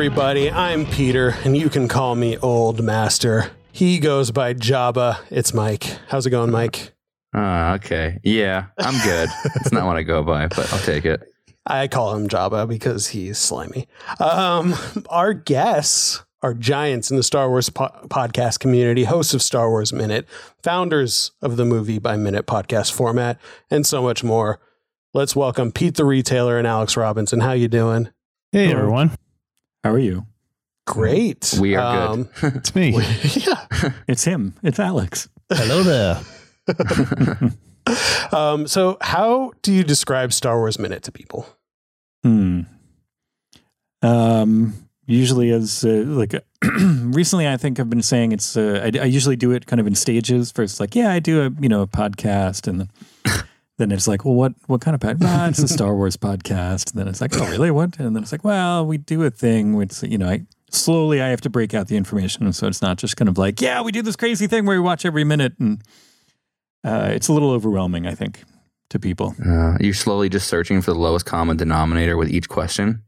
Hey, everybody, I'm Peter, and you can call me Old Master. He goes by Jabba. It's Mike. How's it going, Mike? Ah, okay. Yeah, I'm good. it's not what I go by, but I'll take it. I call him Jabba because he's slimy. Um, our guests are giants in the Star Wars po- podcast community, hosts of Star Wars Minute, founders of the Movie by Minute podcast format, and so much more. Let's welcome Pete the Retailer and Alex Robinson. How you doing? Hey Hello. everyone, How are you? Great. We are Um, it's me. yeah. It's him. It's Alex. Hello there. Um, so, how do you describe Star Wars Minute to people? Hmm. Um. Usually, as uh, like recently, I think I've been saying it's. Uh, I, I usually do it kind of in stages. First, like, yeah, I do a you know a podcast, and then then it's like, well, what what kind of podcast? Ah, it's a Star Wars podcast. And then it's like, oh, really? What? And then it's like, well, we do a thing. Which you know, I slowly I have to break out the information, so it's not just kind of like, yeah, we do this crazy thing where we watch every minute, and uh, it's a little overwhelming, I think, to people. Uh, you're slowly just searching for the lowest common denominator with each question.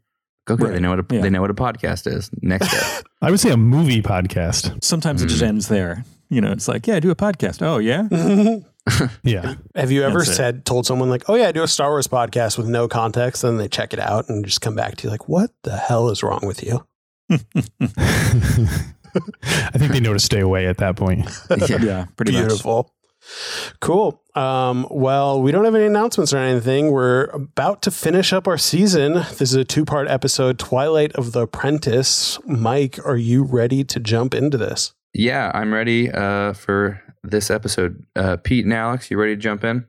Okay, Right. they know what a, Yeah. they know what a podcast is. Next step. I would say a movie podcast. Sometimes it just Mm. ends there. You know, it's like, yeah, I do a podcast. Oh, yeah. Yeah. Have you ever That's it. said told someone like, "Oh yeah, I do a Star Wars podcast with no context," and they check it out and just come back to you like, "What the hell is wrong with you?" I think they know to stay away at that point. yeah. yeah, pretty much. Cool. Um, well, we don't have any announcements or anything. We're about to finish up our season. This is a two part episode, Twilight of the Apprentice. Mike, are you ready to jump into this? Yeah, I'm ready uh, for this episode. Uh, Pete and Alex, you ready to jump in?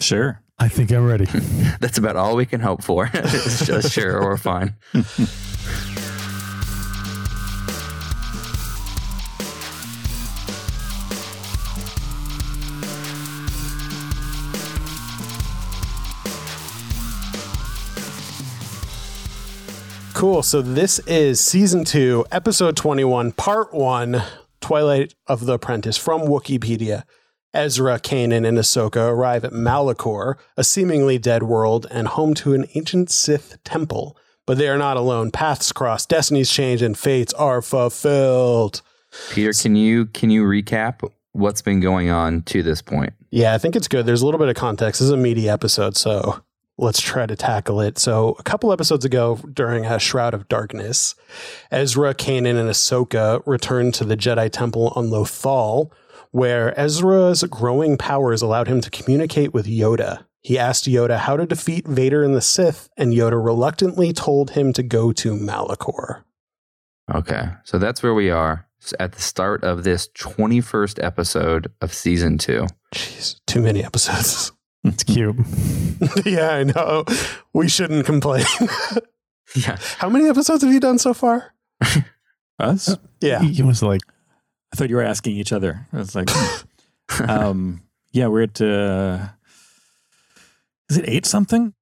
Sure. I think I'm ready. That's about all we can hope for. it's just sure or fine. Cool. So this is season two, episode 21, part one, Twilight of the Apprentice from Wikipedia. Ezra, Kanan, and Ahsoka arrive at Malachor, a seemingly dead world and home to an ancient Sith temple. But they are not alone. Paths cross, destinies change, and fates are fulfilled. Peter, can you can you recap what's been going on to this point? Yeah, I think it's good. There's a little bit of context. This is a meaty episode, so let's try to tackle it. So, a couple episodes ago, during a Shroud of Darkness, Ezra, Kanan, and Ahsoka returned to the Jedi Temple on Lothal, where Ezra's growing powers allowed him to communicate with Yoda. He asked Yoda how to defeat Vader and the Sith, and Yoda reluctantly told him to go to Malachor. Okay, so that's where we are at the start of this 21st episode of season two. Jeez, too many episodes. It's cute. yeah, I know. We shouldn't complain. Yeah, how many episodes have you done so far? Us? Yeah. He was like, I thought you were asking each other. I was like, hmm. um, yeah, we're at, uh, is it eight something?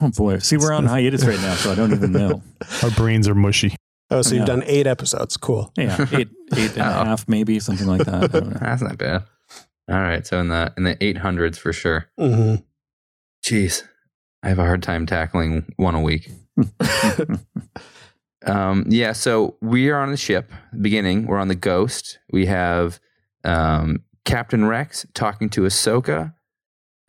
Oh boy. See, we're on hiatus right now, so I don't even know. our brains are mushy. Oh, so you've done eight episodes. Cool. Yeah, eight, eight and a Oh. half, maybe something like that. I don't know. that's not bad. All right, so in the in the 800s for sure. hmm Jeez, I have a hard time tackling one a week. Um, yeah, so we are on the ship. Beginning, we're on the Ghost. We have um, Captain Rex talking to Ahsoka,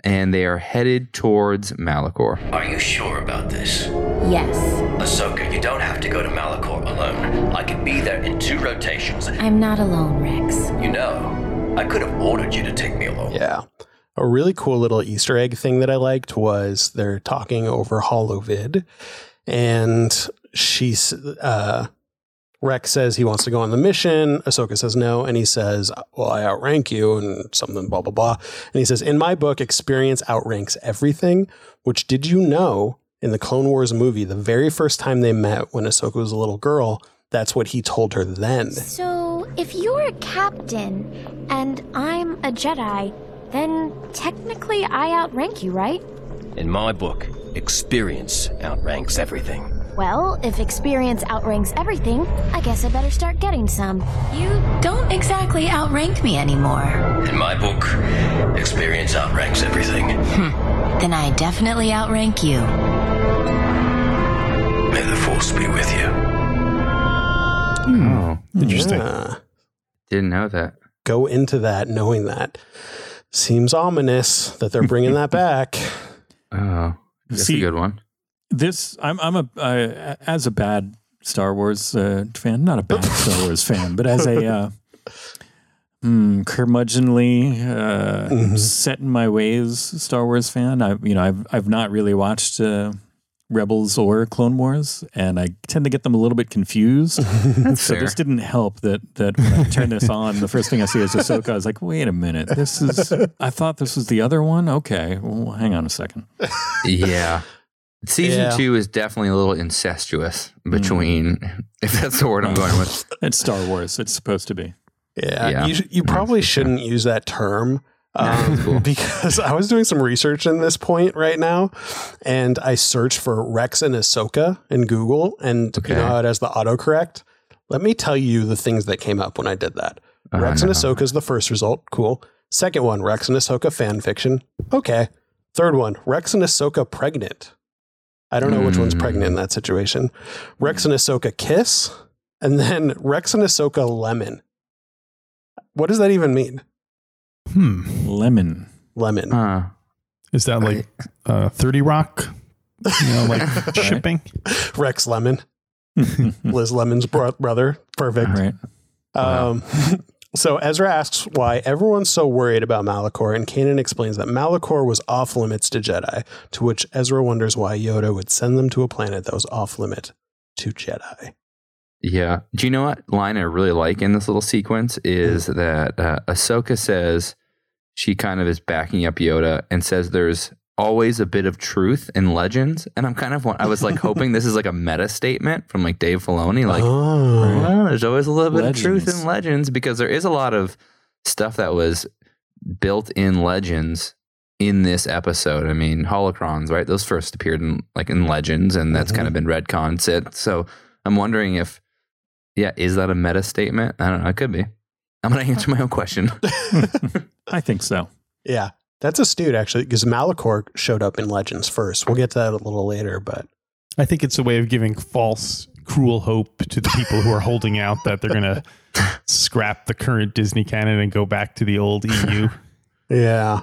and they are headed towards Malachor. Are you sure about this? Yes. Ahsoka, you don't have to go to Malachor alone. I can be there in two rotations. I'm not alone, Rex. You know, I could have ordered you to take me along. Yeah. A really cool little Easter egg thing that I liked was they're talking over HoloVid, and she's uh, Rex says he wants to go on the mission. Ahsoka says no, and he says, "Well, I outrank you," and something blah blah blah. And he says, "In my book, experience outranks everything." Which did you know in the Clone Wars movie, the very first time they met when Ahsoka was a little girl, that's what he told her then. So, if you're a captain and I'm a Jedi, then technically I outrank you, right? In my book, experience outranks everything. Well, if experience outranks everything, I guess I better start getting some. You don't exactly outrank me anymore. In my book, experience outranks everything. Hmm. Then I definitely outrank you. May the force force be with you. Oh, Interesting. Yeah. didn't know that. Go into that knowing that. Seems ominous that they're bringing that back. Oh, that's See- a good one. This I'm I'm a uh, as a bad Star Wars uh, fan, not a bad Star Wars fan, but as a uh, hmm, curmudgeonly, uh, Mhm. set in my ways Star Wars fan. I you know I've I've not really watched uh, Rebels or Clone Wars, and I tend to get them a little bit confused. That's So fair. this didn't help that that when I turn this on, the first thing I see is Ahsoka. I was like, wait a minute, this is. I thought this was the other one. Okay, well, hang on a second. yeah. Season Yeah. two is definitely a little incestuous hmm. between, if that's the word I'm going with. It's Star Wars. It's supposed to be. Yeah, Yeah. you you probably shouldn't use that term um, because I was doing some research in this point right now, and I searched for Rex and Ahsoka in Google, and Okay. you know how it has the autocorrect. Let me tell you the things that came up when I did that. Oh, Rex and. Ahsoka is the first result. Cool. Second one, Rex and Ahsoka fan fiction. Okay. Third one, Rex and Ahsoka pregnant. I don't know which one's Hmm. pregnant in that situation. Rex and Ahsoka kiss, and then Rex and Ahsoka lemon. What does that even mean? Hmm. Lemon. Lemon. Huh. Is that like uh, 30 Rock? You know, like shipping? Rex Lemon, Liz Lemon's bro- brother. Perfect. right. Um, so Ezra asks why everyone's so worried about Malachor, and Kanan explains that Malachor was off limits to Jedi, to which Ezra wonders why Yoda would send them to a planet that was off limit to Jedi. Yeah. Do you know what line I really like in this little sequence is that uh, Ahsoka says she kind of is backing up Yoda and says there's always a bit of truth in legends, and I'm kind of I was like hoping this is like a meta statement from like Dave Filoni, like oh. well, there's always a little bit of truth in legends because there is a lot of stuff that was built in legends in this episode. I mean, holocrons, right? Those first appeared in like in legends, and that's kind of been retconned since. So I'm wondering if, yeah, is that a meta statement? I don't know. It could be. I'm gonna answer my own question. I think so. yeah, that's astute actually, because Malachor showed up in Legends first. We'll get to that a little later, but I think it's a way of giving false, cruel hope to the people who are holding out that they're going to scrap the current Disney canon and go back to the old EU. yeah,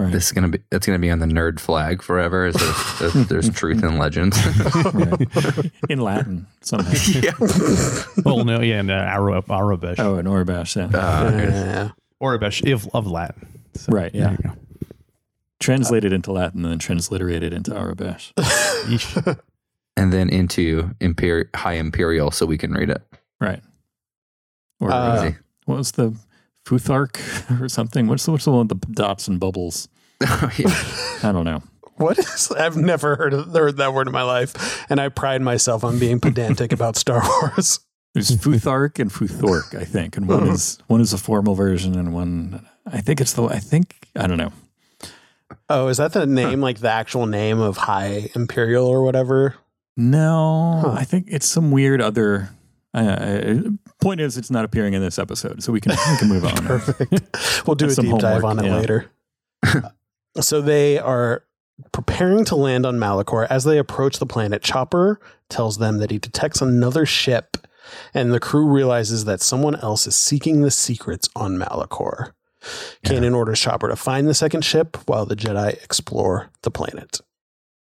Right. This is gonna be. That's gonna be on the nerd flag forever. Is there's, there's, there's truth in legends. In Latin somehow. yeah. oh, no, yeah, and uh, Arab, Aurebesh. Oh, in Aurebesh. Yeah. Uh, yeah. Aurebesh of, of Latin. So, Right, there yeah. you go. Translated into Latin and then transliterated into Aurebesh. And then into imper- high imperial, so we can read it. Right. Or Uh, what was the Futhark or something? What's the, what's the one with the dots and bubbles? Oh, yeah. I don't know. What is? I've never heard of heard that word in my life, and I pride myself on being pedantic about Star Wars. There's Futhark and Futhork, I think, and one is one is a formal version, and one I think it's the I think I don't know. Oh, is that the name, like the actual name of High Imperial or whatever? No, Huh. I think it's some weird other. Uh, uh, point is, it's not appearing in this episode, so we can we can move on. Perfect. We'll do a That's some deep dive on it yeah. later. so they are preparing to land on Malachor. As they approach the planet, Chopper tells them that he detects another ship, and the crew realizes that someone else is seeking the secrets on Malachor. Kanan orders Chopper to find the second ship while the Jedi explore the planet.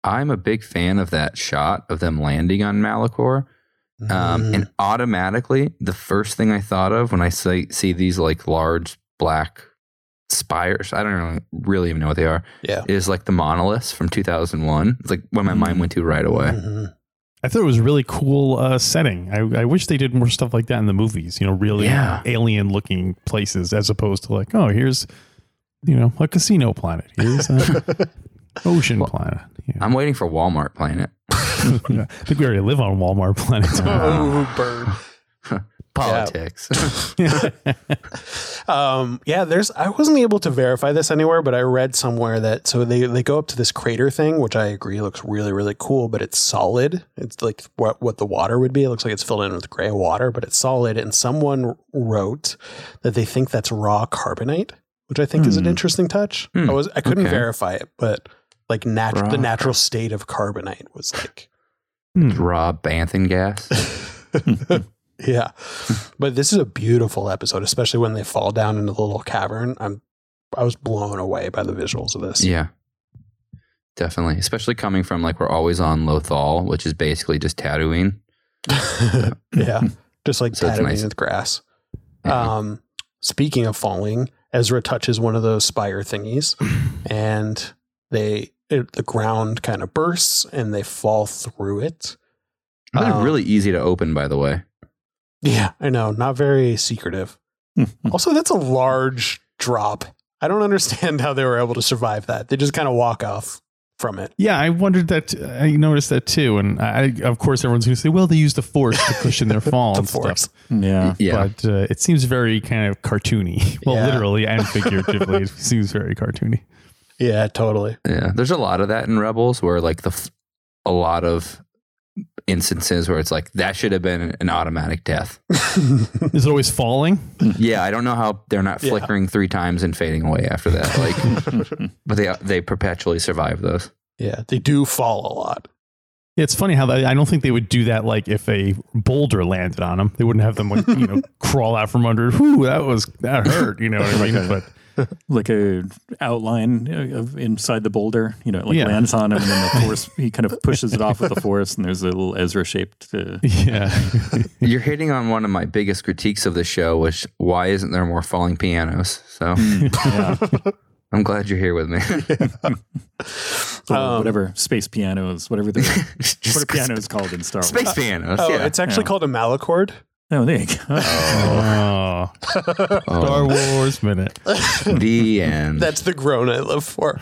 I'm a big fan of that shot of them landing on Malachor. Um, Mm. and automatically, the first thing I thought of when I see, see these like large black spires, I don't know, really even know what they are, yeah. is like the monoliths from 2001. It's like what my mind went to right away. Mhm. I thought it was a really cool uh, setting. I, I wish they did more stuff like that in the movies. You know, really Yeah. alien looking places, as opposed to like, oh, here's you know a casino planet. Here's an ocean planet. Yeah. I'm waiting for Walmart Planet. Yeah. I think we already live on Walmart planet. Oh, burn. Politics. Um, yeah, there's. I wasn't able to verify this anywhere, but I read somewhere that so they they go up to this crater thing, which I agree looks really really cool, but it's solid. It's like what what the water would be. It looks like it's filled in with gray water, but it's solid. And someone wrote that they think that's raw carbonite, which I think is an Hmm. interesting touch. Hmm, I was I couldn't okay. verify it, but like nat- Raw the natural state of carbonite was like Hmm. raw banthan gas. yeah. But this is a beautiful episode, especially when they fall down into the little cavern. I'm I was blown away by the visuals of this. yeah. Definitely. Especially coming from like we're always on Lothal, which is basically just Tatooine. yeah. Just like So Tatooine nice. with grass. Yeah. Um, speaking of falling, Ezra touches one of those spire thingies, and they it, the ground kind of bursts and they fall through it. They're um, really easy to open, by the way. Yeah, I know, not very secretive. also, that's a large drop. I don't understand how they were able to survive that. They just kind of walk off from it. Yeah, I wondered that. I noticed that too, and I, of course, everyone's going to say, "Well, they used the force to cushion their fall The and force. stuff." yeah. Yeah. But uh, it seems very kind of cartoony. Well, Yeah. literally and figuratively, it seems very cartoony. Yeah, totally. Yeah, there's a lot of that in Rebels where like the f- a lot of instances where it's like that should have been an automatic death. Is it always falling? yeah, I don't know how they're not Yeah. flickering three times and fading away after that. Like, but they they perpetually survive those. yeah, they do fall a lot. It's funny how they, I don't think they would do that. Like if a boulder landed on them, they wouldn't have them like you know crawl out from under. Whoo, that was that hurt. You know what I mean? But like a outline of inside the boulder. You know, it like Yeah. lands on him, and then the force. He kind of pushes it off with the force, and there's a little Ezra shaped. Uh, yeah, You're hitting on one of my biggest critiques of the show, which why isn't there more falling pianos? So yeah, I'm glad you're here with me. or Um, whatever space pianos, whatever the Just what are pianos called in Star Wars? Space pianos. Oh, yeah. it's actually Yeah. called a malichord. Oh, there you go. oh, Star Oh, Wars minute. the end. That's the groan I live for.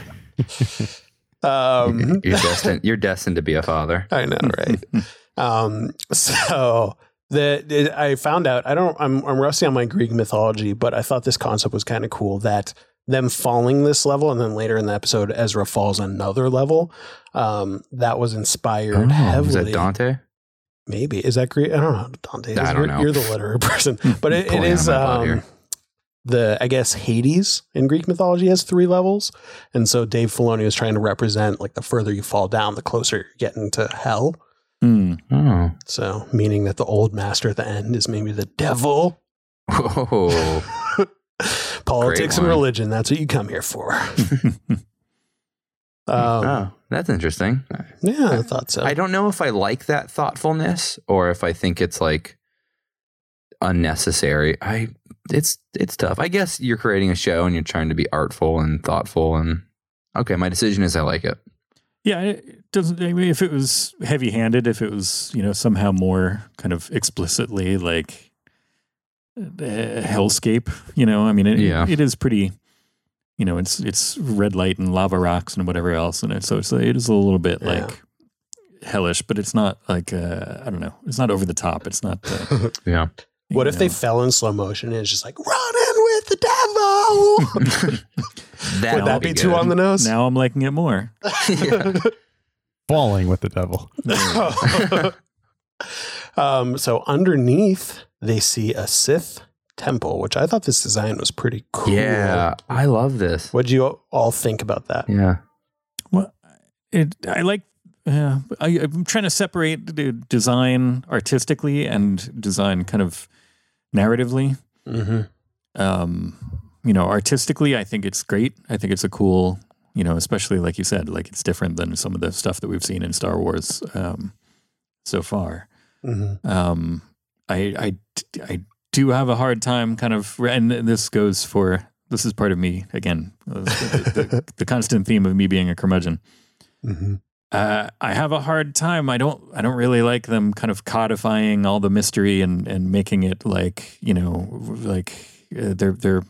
um, you're destined. You're destined to be a father. I know, right? um, so the, the- I found out. I don't. I'm I'm rusty on my Greek mythology, but I thought this concept was kind of cool. That them falling this level, and then later in the episode, Ezra falls another level. Um, that was inspired Oh, heavily. is that Dante? Maybe is that Greek? I don't know. Dante. I don't you're, know. you're the literary person, but it, it is. on my butt Um, the I guess Hades in Greek mythology has three levels, and so Dave Filoni was trying to represent like the further you fall down, the closer you're getting to hell. Hmm. Oh. So, meaning that the old master at the end is maybe the devil. Whoa. Politics and religion, that's what you come here for. Um, oh, that's interesting. Yeah, I thought so. I don't know if I like that thoughtfulness or if I think it's like unnecessary. I it's it's tough. I guess you're creating a show and you're trying to be artful and thoughtful and okay, my decision is I like it. Yeah, it doesn't. I mean, if it was heavy-handed, if it was, you know, somehow more kind of explicitly like uh, hellscape, you know, I mean, it, Yeah. it is pretty. You know, it's it's red light and lava rocks and whatever else, and it, so it's it is a little bit Yeah. like hellish, but it's not like uh, I don't know, it's not over the top. It's not. Uh, Yeah. what you if they fell in slow motion and it's just like, running with the devil? That Would that be, too on the nose? Now I'm liking it more. Falling with the devil. um, so underneath, they see a Sith temple, which I thought this design was pretty cool. Yeah, I love this. What do you all think about that? Yeah. Well, it I like. Yeah, I, I'm trying to separate the design artistically and design kind of narratively. Mm-hmm. Um, you know, artistically, I think it's great. I think it's a cool. You know, especially like you said, like it's different than some of the stuff that we've seen in Star Wars um, so far. Mm-hmm. Um, I, I, I do have a hard time kind of, and this goes for, this is part of me again, the, the, the constant theme of me being a curmudgeon. Mm-hmm. Uh, I have a hard time. I don't. I don't really like them kind of codifying all the mystery and and making it like you know like uh, they're they're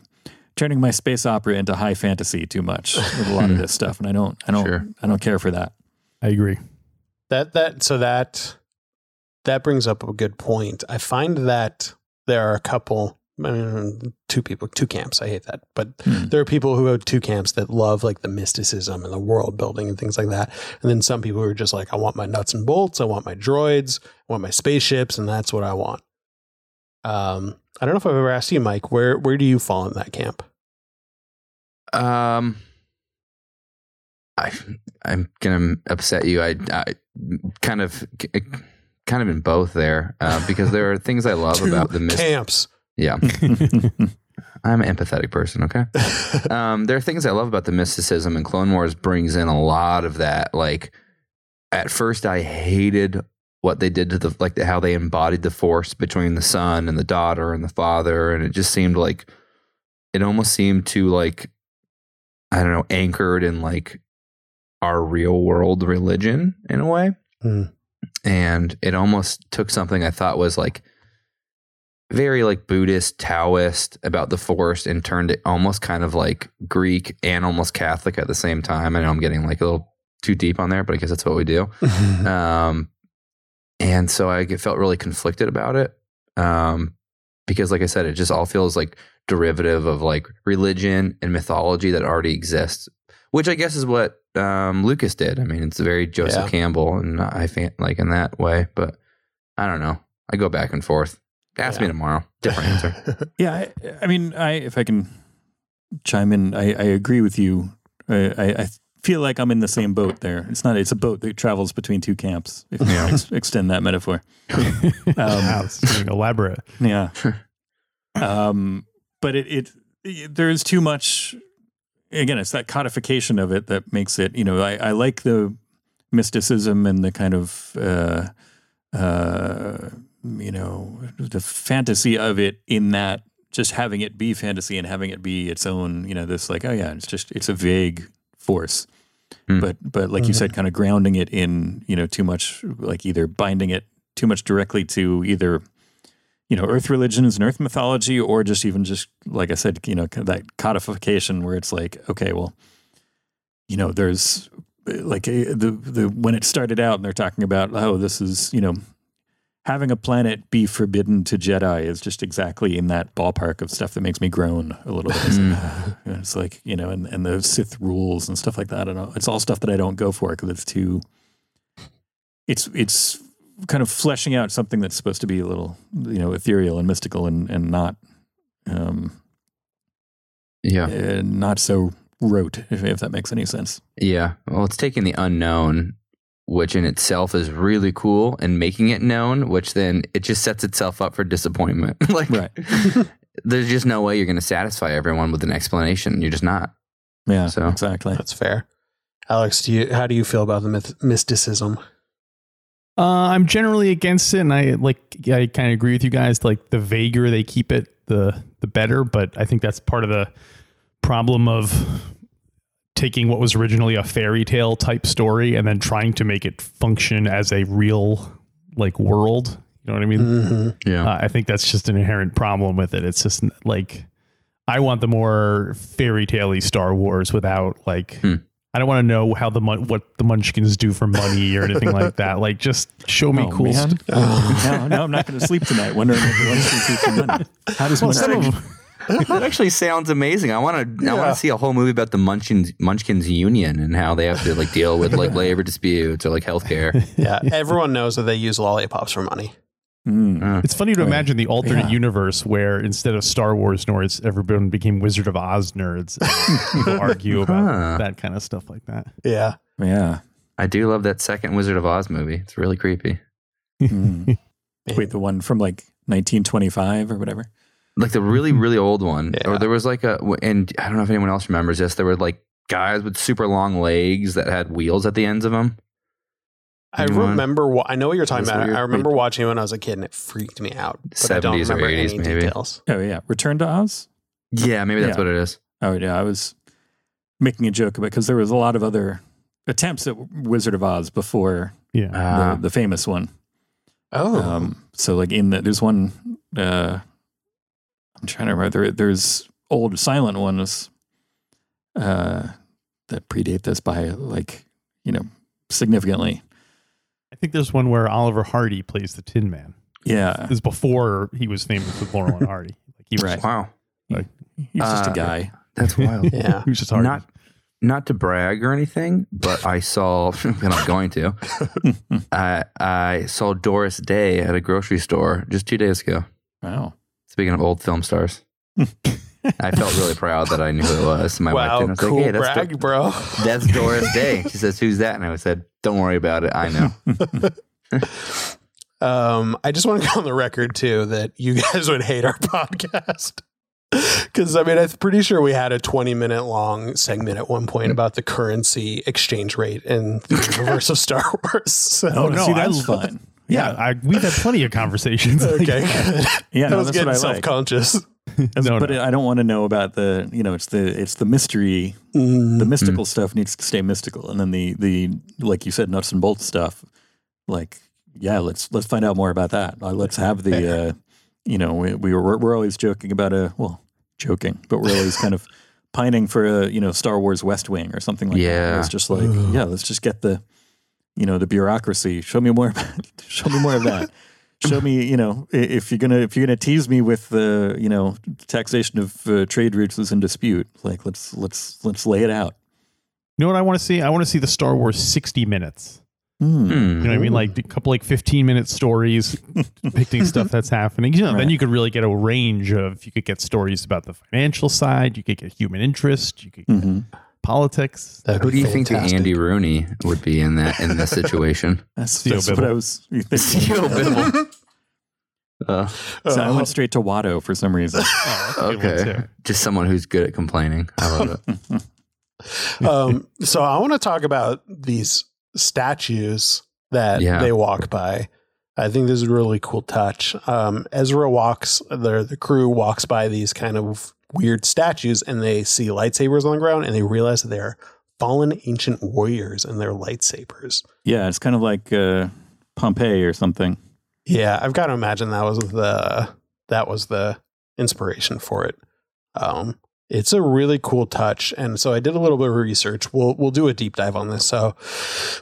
turning my space opera into high fantasy too much with a lot of this stuff, and I don't. I don't. Sure. I don't care for that. I agree. That that so that that brings up a good point. I find that there are a couple, I mean, two people, two camps. I hate that, but Hmm. there are people who have two camps that love like the mysticism and the world building and things like that, and then some people who are just like, I want my nuts and bolts, I want my droids, I want my spaceships, and that's what I want. Um, I don't know if I've ever asked you, Mike, where where do you fall in that camp? Um I I'm gonna upset you. I, I kind of kind of in both there uh, because there are things I love about the myst- camps. yeah. I'm an empathetic person. Okay. um, there are things I love about the mysticism, and Clone Wars brings in a lot of that. Like, at first, I hated what they did to the like how they embodied the force between the son and the daughter and the father, and it just seemed like it almost seemed to like I don't know anchored in like our real world religion in a way, Hmm. And it almost took something I thought was like very like Buddhist, Taoist about the forest and turned it almost kind of like Greek and almost Catholic at the same time. I know I'm getting like a little too deep on there, but I guess that's what we do. Um, and so I felt really conflicted about it. Um, because like I said, it just all feels like derivative of like religion and mythology that already exists, which I guess is what um, Lucas did. I mean, it's very Joseph Yeah. Campbell, and I fan like in that way. But I don't know. I go back and forth. Ask me tomorrow. Different answer. Yeah, I, I mean, I if I can chime in, I, I agree with you. I, I, I feel like I'm in the same boat there. It's not. It's a boat that travels between two camps. If you Yeah. ex- extend that metaphor. wow, elaborate. Yeah. um, but it, it, it there is too much. Again, it's that codification of it that makes it. You know, I, I like the mysticism and the kind of. Uh, uh, you know, the fantasy of it in that just having it be fantasy and having it be its own, you know, this like, oh yeah, it's just it's a vague force. Hmm. But but like you said, kind of grounding it in, you know, too much like either binding it too much directly to either, you know, earth religions and earth mythology, or just even just like I said, you know, that codification where it's like, okay, well, you know, there's eh, like uh, the the when it started out and they're talking about, oh, this is, you know, having a planet be forbidden to Jedi is just exactly in that ballpark of stuff that makes me groan a little bit. Mm. It's, like, it's like, you know, and, and the Sith rules and stuff like that. I don't know. It's all stuff that I don't go for because it's too, it's, it's kind of fleshing out something that's supposed to be a little, you know, ethereal and mystical and, and not, um, yeah. uh, not so rote, if, if that makes any sense. Yeah. Well, it's taking the unknown, which in itself is really cool, and making it known, which then it just sets itself up for disappointment. like, Right. there's just no way you're going to satisfy everyone with an explanation. You're just not. Yeah, So- exactly. That's fair. Alex, do you how do you feel about the myth, mysticism? Uh, I'm generally against it, and I like. I kind of agree with you guys. Like the vaguer they keep it, the the better. But I think that's part of the problem of taking what was originally a fairy tale type story and then trying to make it function as a real like world. You know what I mean? Mm-hmm. Yeah. Uh, I think that's just an inherent problem with it. It's just like I want the more fairy tale Star Wars without like Hmm. I don't want to know how the mon- what the Munchkins do for money or anything like that. Like just show me Oh, cool man. stuff. Oh, no, no, I'm not going to sleep tonight wondering what the ones who for money. How does Well, one some of that actually sounds amazing. I want to. I want to see a whole movie about the Munchkins Munchkins Union and how they have to like deal with like labor disputes or like healthcare. Yeah, everyone knows that they use lollipops for money. Mm. it's funny to Right. imagine the alternate Yeah. universe where instead of Star Wars nerds, everyone became Wizard of Oz nerds. People argue about Huh. that kind of stuff like that. Yeah. Yeah. I do love that second Wizard of Oz movie. It's really creepy. Mm. Wait, the one from like 1925 or whatever? Like the really really old one. Yeah. Or there was like a and I don't know if anyone else remembers this. There were like guys with super long legs that had wheels at the ends of them. I remember. Wa- I know what you're talking about. I remember watching it when I was a kid, and it freaked me out. But I don't 70s or remember 80s any maybe. details. Oh, yeah. Return to Oz? Yeah, maybe that's Yeah. what it is. Oh, yeah. I was making a joke about because there was a lot of other attempts at Wizard of Oz before Yeah. Uh, the, the famous one. Oh, Um, so like in the there's one uh, I'm trying to remember there, there's old silent ones uh, that predate this by like you know significantly. I think there's one where Oliver Hardy plays the Tin Man. Yeah, This is before he was famous with Laurel and Hardy. Like he was, Right. wow. he's just a Uh, guy. That's wild. yeah. he was just Hardy. not not to brag or anything, but I saw and I'm going to. I I saw Doris Day at a grocery store just two days ago. Wow. Speaking of old film stars, I felt really proud that I knew who it was. My wife wow, did. I was cool like, hey, that's, brag, Dor- bro. that's Doris Day. She says, who's that? And I said, don't worry about it. I know. Um, I just want to go on the record too that you guys would hate our podcast. Because I mean, I'm pretty sure we had a 20 minute long segment at one point about the currency exchange rate in the universe of Star Wars. So, Oh, no, see, that's lo- fun. Yeah, I, we've had plenty of conversations. like okay, that. good. Yeah, I was that's what getting I like. Self conscious. No, but no. I don't want to know about the you know it's the it's the mystery Mm-hmm. the mystical stuff needs to stay mystical and then the the like you said nuts and bolts stuff like yeah let's let's find out more about that Uh, let's have the uh you know we, we were we're always joking about a well joking but we're always kind of pining for a you know Star Wars West Wing or something like that Yeah. it's just like yeah let's just get the you know the bureaucracy show me more about, show me more of that show me you know if you're gonna if you're gonna tease me with the you know taxation of uh, trade routes is in dispute like let's let's let's lay it out You know what I want to see? I want to see the Star Wars 60 minutes. Hmm. You know what I mean? Like a couple like 15 minute stories depicting stuff that's happening. You know, then you could really get a range of you could get stories about the financial side, you could get human interest, you could get Mhm. Politics. That'd Who do you think that. Andy Rooney would be in that in this situation? That's, Sio that's what I was thinking. Sio Bibble. Uh, So I went straight to Watto for some reason. Oh, that's a good one, okay, just someone who's good at complaining. I love it. um, so I want to talk about these statues that Yeah. they walk by. I think this is a really cool touch. Um, Ezra walks, the the crew walks by these kind of weird statues, and they see lightsabers on the ground, and they realize that they're fallen ancient warriors and they're lightsabers. yeah, it's kind of like uh, Pompeii or something. Yeah, I've got to imagine that was the that was the inspiration for it. Um, it's a really cool touch, and so I did a little bit of research. We'll we'll do a deep dive on this, so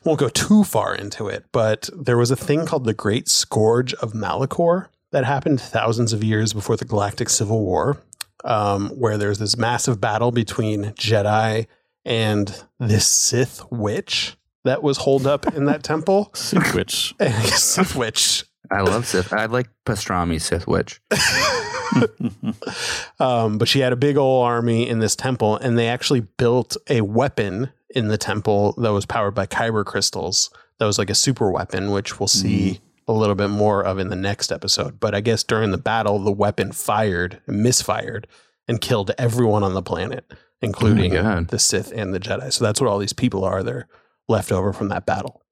won't go too far into it. But there was a thing called the Great Scourge of Malachor that happened thousands of years before the Galactic Civil War, um, where there's this massive battle between Jedi and this Sith witch that was holed up in that temple. Which Sith witch I love Sith. I like pastrami Sith Witch. um, but she had a big old army in this temple, and they actually built a weapon in the temple that was powered by kyber crystals. That was like a super weapon, which we'll see a little bit more of in the next episode. But I guess during the battle, the weapon fired, misfired, and killed everyone on the planet, including God. the Sith and the Jedi. So that's what all these people are. They're left over from that battle.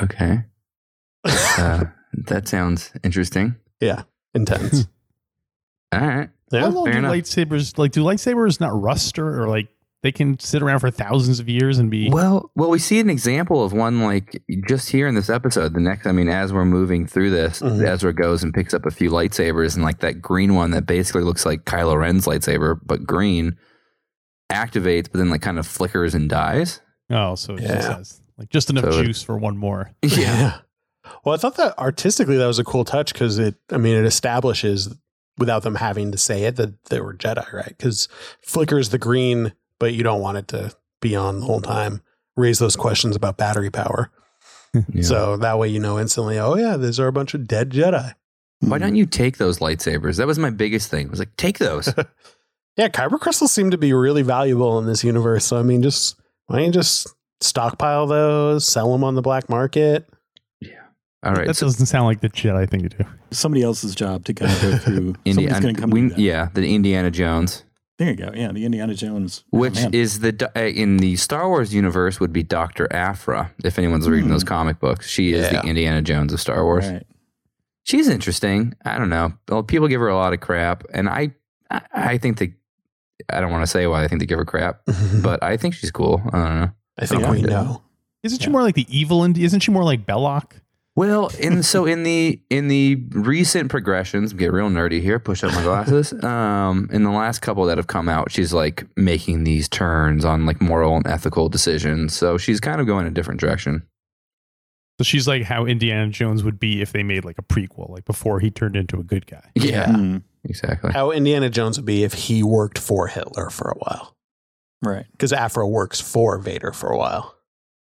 Okay, uh, that sounds interesting. yeah, intense. All right. yeah. How long fair do enough. lightsabers like? Do lightsabers not rust or, or like they can sit around for thousands of years and be? Well, well, we see an example of one like just here in this episode. The next, I mean, as we're moving through this, Mhm. Ezra goes and picks up a few lightsabers, and like that green one that basically looks like Kylo Ren's lightsaber, but green, activates, but then like kind of flickers and dies. Oh, so it just Yeah. has like just enough So it- juice for one more. Yeah. Well, I thought that artistically that was a cool touch because it, I mean, it establishes without them having to say it that they were Jedi, right? Because flickers the green, but you don't want it to be on the whole time. Raise those questions about battery power. Yeah. So that way you know instantly, oh, yeah, these are a bunch of dead Jedi. Why don't hmm. you take those lightsabers? That was my biggest thing. I was like, take those. Yeah, kyber crystals seem to be really valuable in this universe. So, I mean, just why don't you just stockpile those, sell them on the black market? Yeah. All right. that So doesn't sound like the Jedi thing to do. somebody else's job to kind of go through. Somebody's Indiana, going to come. we, yeah, the Indiana Jones, There you go. Yeah, the Indiana Jones. Oh, which man. is the uh, in the Star Wars universe would be Doctor Aphra. If anyone's reading Hmm. those comic books, she is Yeah. the Indiana Jones of Star Wars. right. She's interesting. I don't know. Well, people give her a lot of crap, and I, I, I think they. I don't want to say why I think they give her crap, but I think she's cool. I don't know. I think Yeah. we know. Isn't she more like the evil? Indi- isn't she more like Belloq? Well, in so in the in the recent progressions, get real nerdy here. Push up my glasses. Um, in the last couple that have come out, she's like making these turns on like moral and ethical decisions. So she's kind of going a different direction. So she's like how Indiana Jones would be if they made like a prequel, like before he turned into a good guy. Yeah, Hmm. exactly. How Indiana Jones would be if he worked for Hitler for a while. Right. Because Aphra works for Vader for a while.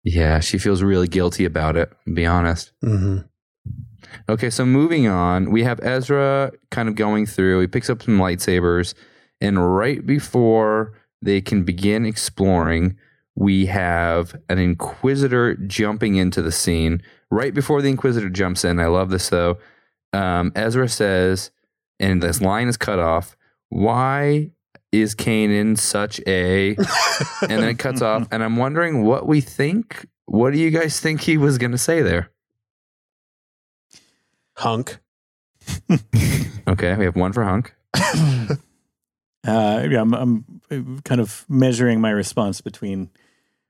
Yeah, she feels really guilty about it. To be honest. Mm-hmm. Okay, so moving on, we have Ezra kind of going through. He picks up some lightsabers, And right before they can begin exploring, we have an Inquisitor jumping into the scene. Right before the Inquisitor jumps in, I love this though. Um, Ezra says, and this line is cut off. Why is Kanan such a? and then it cuts off, and I'm wondering what we think. What do you guys think he was going to say there? Hunk. Okay, we have one for Hunk. Uh, yeah, I'm, I'm kind of measuring my response between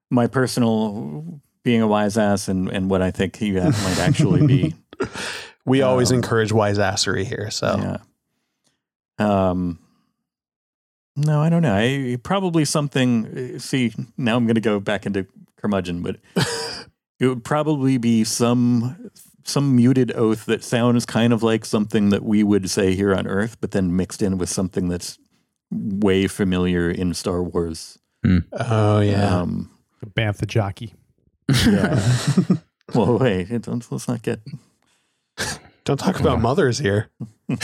my personal being a wise ass and, and what I think he uh, might actually be. We always Um, encourage wiseassery here. So Yeah. Um. No, I don't know. I probably something. uh, See, now I'm going to go back into curmudgeon, but it would probably be some some muted oath that sounds kind of like something that we would say here on Earth, but then mixed in with something that's way familiar in Star Wars. oh yeah. Um, Bantha jockey. yeah. well, wait. it- Don't, let's not get. Don't talk about mothers here.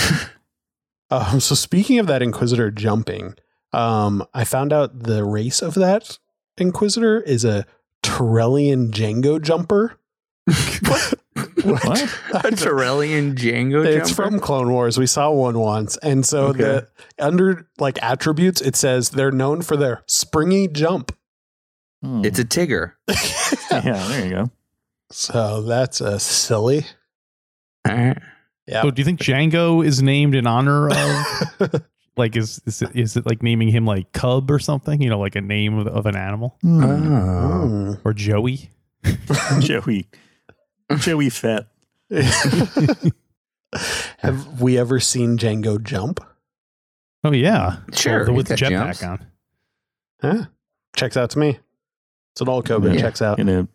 um, so speaking of that Inquisitor jumping, um, I found out the race of that Inquisitor is a Terrelian Jango jumper. What? A Terrelian Jango It's jumper? from Clone Wars. We saw one once, and so Okay. the under like attributes, it says they're known for their springy jump. Hmm. It's a Tigger. yeah. There you go. So that's a silly. All right. Yeah. So do you think Jango is named in honor of like is is it, is it like naming him like Cub or something? You know, like a name of, of an animal Hmm. Oh. or Joey? Joey. Joey Fett. Have we ever seen Jango jump? Oh yeah, Sure, Well, with the he's jetpack on. Huh? Checks out to me. It's an old Kobe. Yeah. Checks out. in a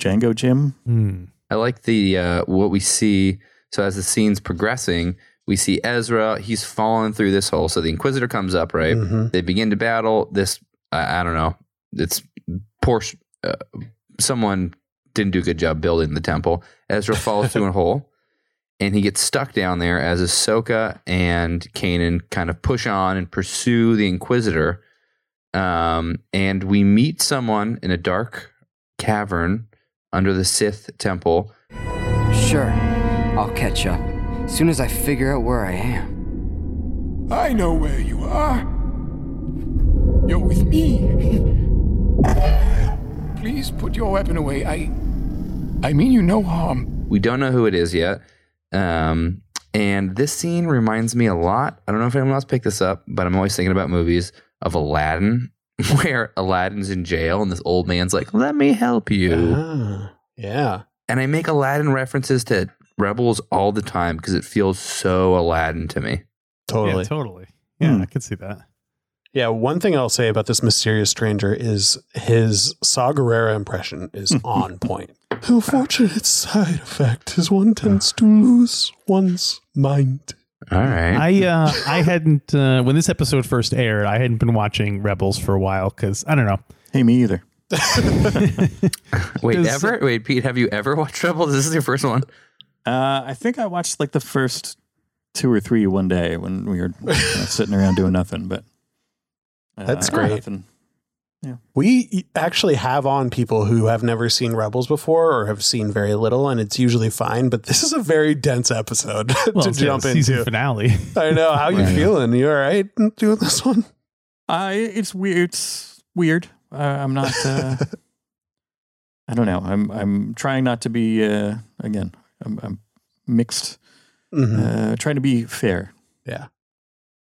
Jango gym. Hmm. I like the uh, what we see. So as the scene's progressing, we see Ezra. He's falling through this hole. So the Inquisitor comes up. Right. Mhm. They begin to battle. This I I don't know. It's poor. Uh, someone didn't do a good job building the temple. Ezra falls through a hole, and he gets stuck down there as Ahsoka and Kanan kind of push on and pursue the Inquisitor. Um, and we meet someone in a dark cavern under the Sith temple. Sure, I'll catch up. As soon as I figure out where I am. I know where you are. You're with me. Please put your weapon away. I. I mean you no harm. We don't know who it is yet. Um, and this scene reminds me a lot. I don't know if anyone else picked this up, but I'm always thinking about movies of Aladdin, where Aladdin's in jail and this old man's like, "Let me help you." Ah, yeah. And I make Aladdin references to Rebels all the time because it feels so Aladdin to me. Totally. Yeah, totally. Yeah, Hmm. I could see that. Yeah, one thing I'll say about this mysterious stranger is his Saw Gerrera impression is on point. The unfortunate side effect is one tends to lose one's mind. All right. I uh, I hadn't uh, when this episode first aired. I hadn't been watching Rebels for a while because I don't know. Hey, me either. Wait, ever? Wait, Pete, have you ever watched Rebels? This is your first one. Uh, I think I watched like the first two or three one day when we were kind of sitting around doing nothing. But uh, That's great. nothing. We actually have on people who have never seen Rebels before or have seen very little, and it's usually fine. But this is a very dense episode Well, to it's, yeah, jump season into. finale. I know. How you Right. feeling? You all right doing this one? Uh, it's weird. It's weird. Uh, I'm not. Uh, I don't know. I'm. I'm trying not to be. Uh, again, I'm, I'm mixed. Mhm. Uh, trying to be fair. Yeah.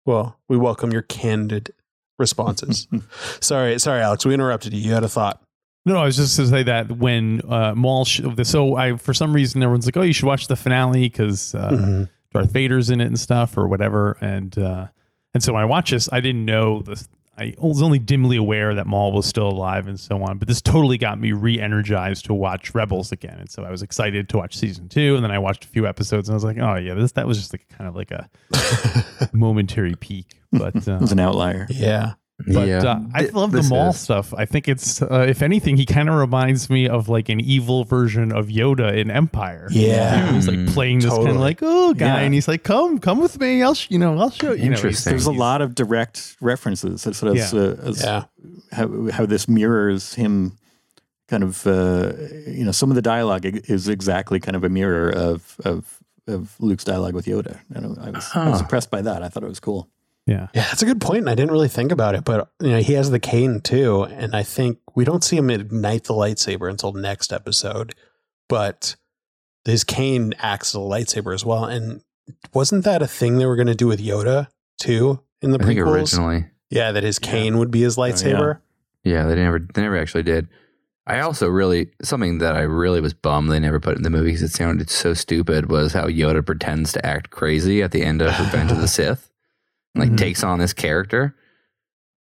Well, we welcome your candid responses. sorry, sorry, Alex. We interrupted you. You had a thought. No, no, I was just to say that when uh, Maul, sh- so I for some reason everyone's like, oh, you should watch the finale because uh, Mhm. Darth Vader's in it and stuff or whatever, and uh, and so when I watched this, I didn't know this. I was only dimly aware that Maul was still alive and so on, but this totally got me re-energized to watch Rebels again, and so I was excited to watch season two, and then I watched a few episodes, and I was like, oh yeah, this that was just like kind of like a momentary peak, but uh, It was an outlier. Yeah. But Yeah. uh, I Th- love the this Maul is- stuff. I think it's, uh, if anything, he kind of reminds me of like an evil version of Yoda in Empire. Yeah. he's like Mm, playing this kind of like oh guy, Yeah. and he's like, "Come, come with me. I'll, sh- you know, I'll show you." you. know, he's- Interesting. There's a lot of direct references as, as, Yeah. uh, as Yeah. how, how this mirrors him kind of uh, you know some of the dialogue is exactly kind of a mirror of of of Luke's dialogue with Yoda. And I was, I was impressed by that. I thought it was cool. Yeah. Yeah, that's a good point, and I didn't really think about it. But you know, he has the cane too, and I think we don't see him ignite the lightsaber until next episode. But his cane acts as a lightsaber as well. And wasn't that a thing they were going to do with Yoda too in the I think prequels? originally. yeah, that his cane would be his oh, lightsaber. Yeah, they never they never actually did. I also really something that I really was bummed they never put in the movie because it sounded so stupid was how Yoda pretends to act crazy at the end of Revenge of the Sith, like Mhm. takes on this character,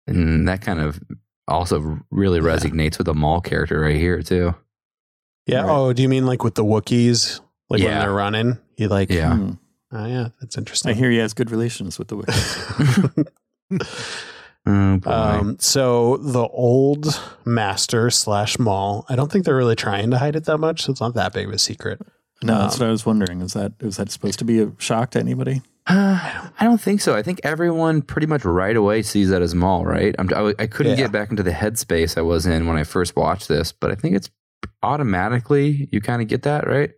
and that kind of also really Yeah. resonates with the Maul character right here too. Yeah. Right. Oh, do you mean like with the Wookiees? Like when they're running, he like. Yeah. Hmm. Oh, yeah, that's interesting. I hear he has good relations with the Wookiees. Oh. Um, so the old master slash Maul, I don't think they're really trying to hide it that much. So it's not that big of a secret. no, that's Um, what I was wondering. Is that is that supposed to be a shock to anybody? Uh, I don't think so. I think everyone pretty much right away sees that as Maul, right? I'm, I, I couldn't Yeah. get back into the headspace I was in when I first watched this, but I think it's automatically you kind of get that, right? Do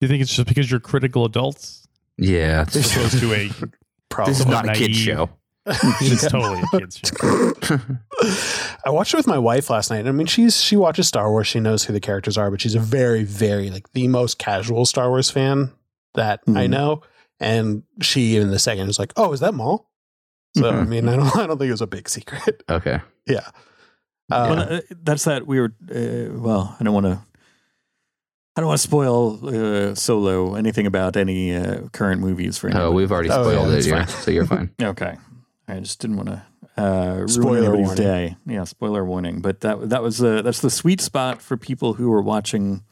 you think it's just because you're critical adults Yeah, as opposed to a? Probably. this is not a kid naive. show. It's totally a kid's show. I watched it with my wife last night. I mean, she's she watches Star Wars. She knows who the characters are, but she's a very, very like the most casual Star Wars fan that I Mhm. know. And she in the second was like, "Oh, is that Maul?" So I Mhm. mean, I don't, I don't think it was a big secret. okay. yeah. well, Uh, uh, that's that weird. Uh, well, I don't want to. I don't want to spoil uh, Solo anything about any uh, current movies for anybody. Oh, we've already Oh, yeah, spoiled that's it yeah, so you're fine. Okay. I just didn't want to uh, Spoiler anybody's warning. day. Yeah, spoiler warning. But that that was uh, that's the sweet spot for people who are watching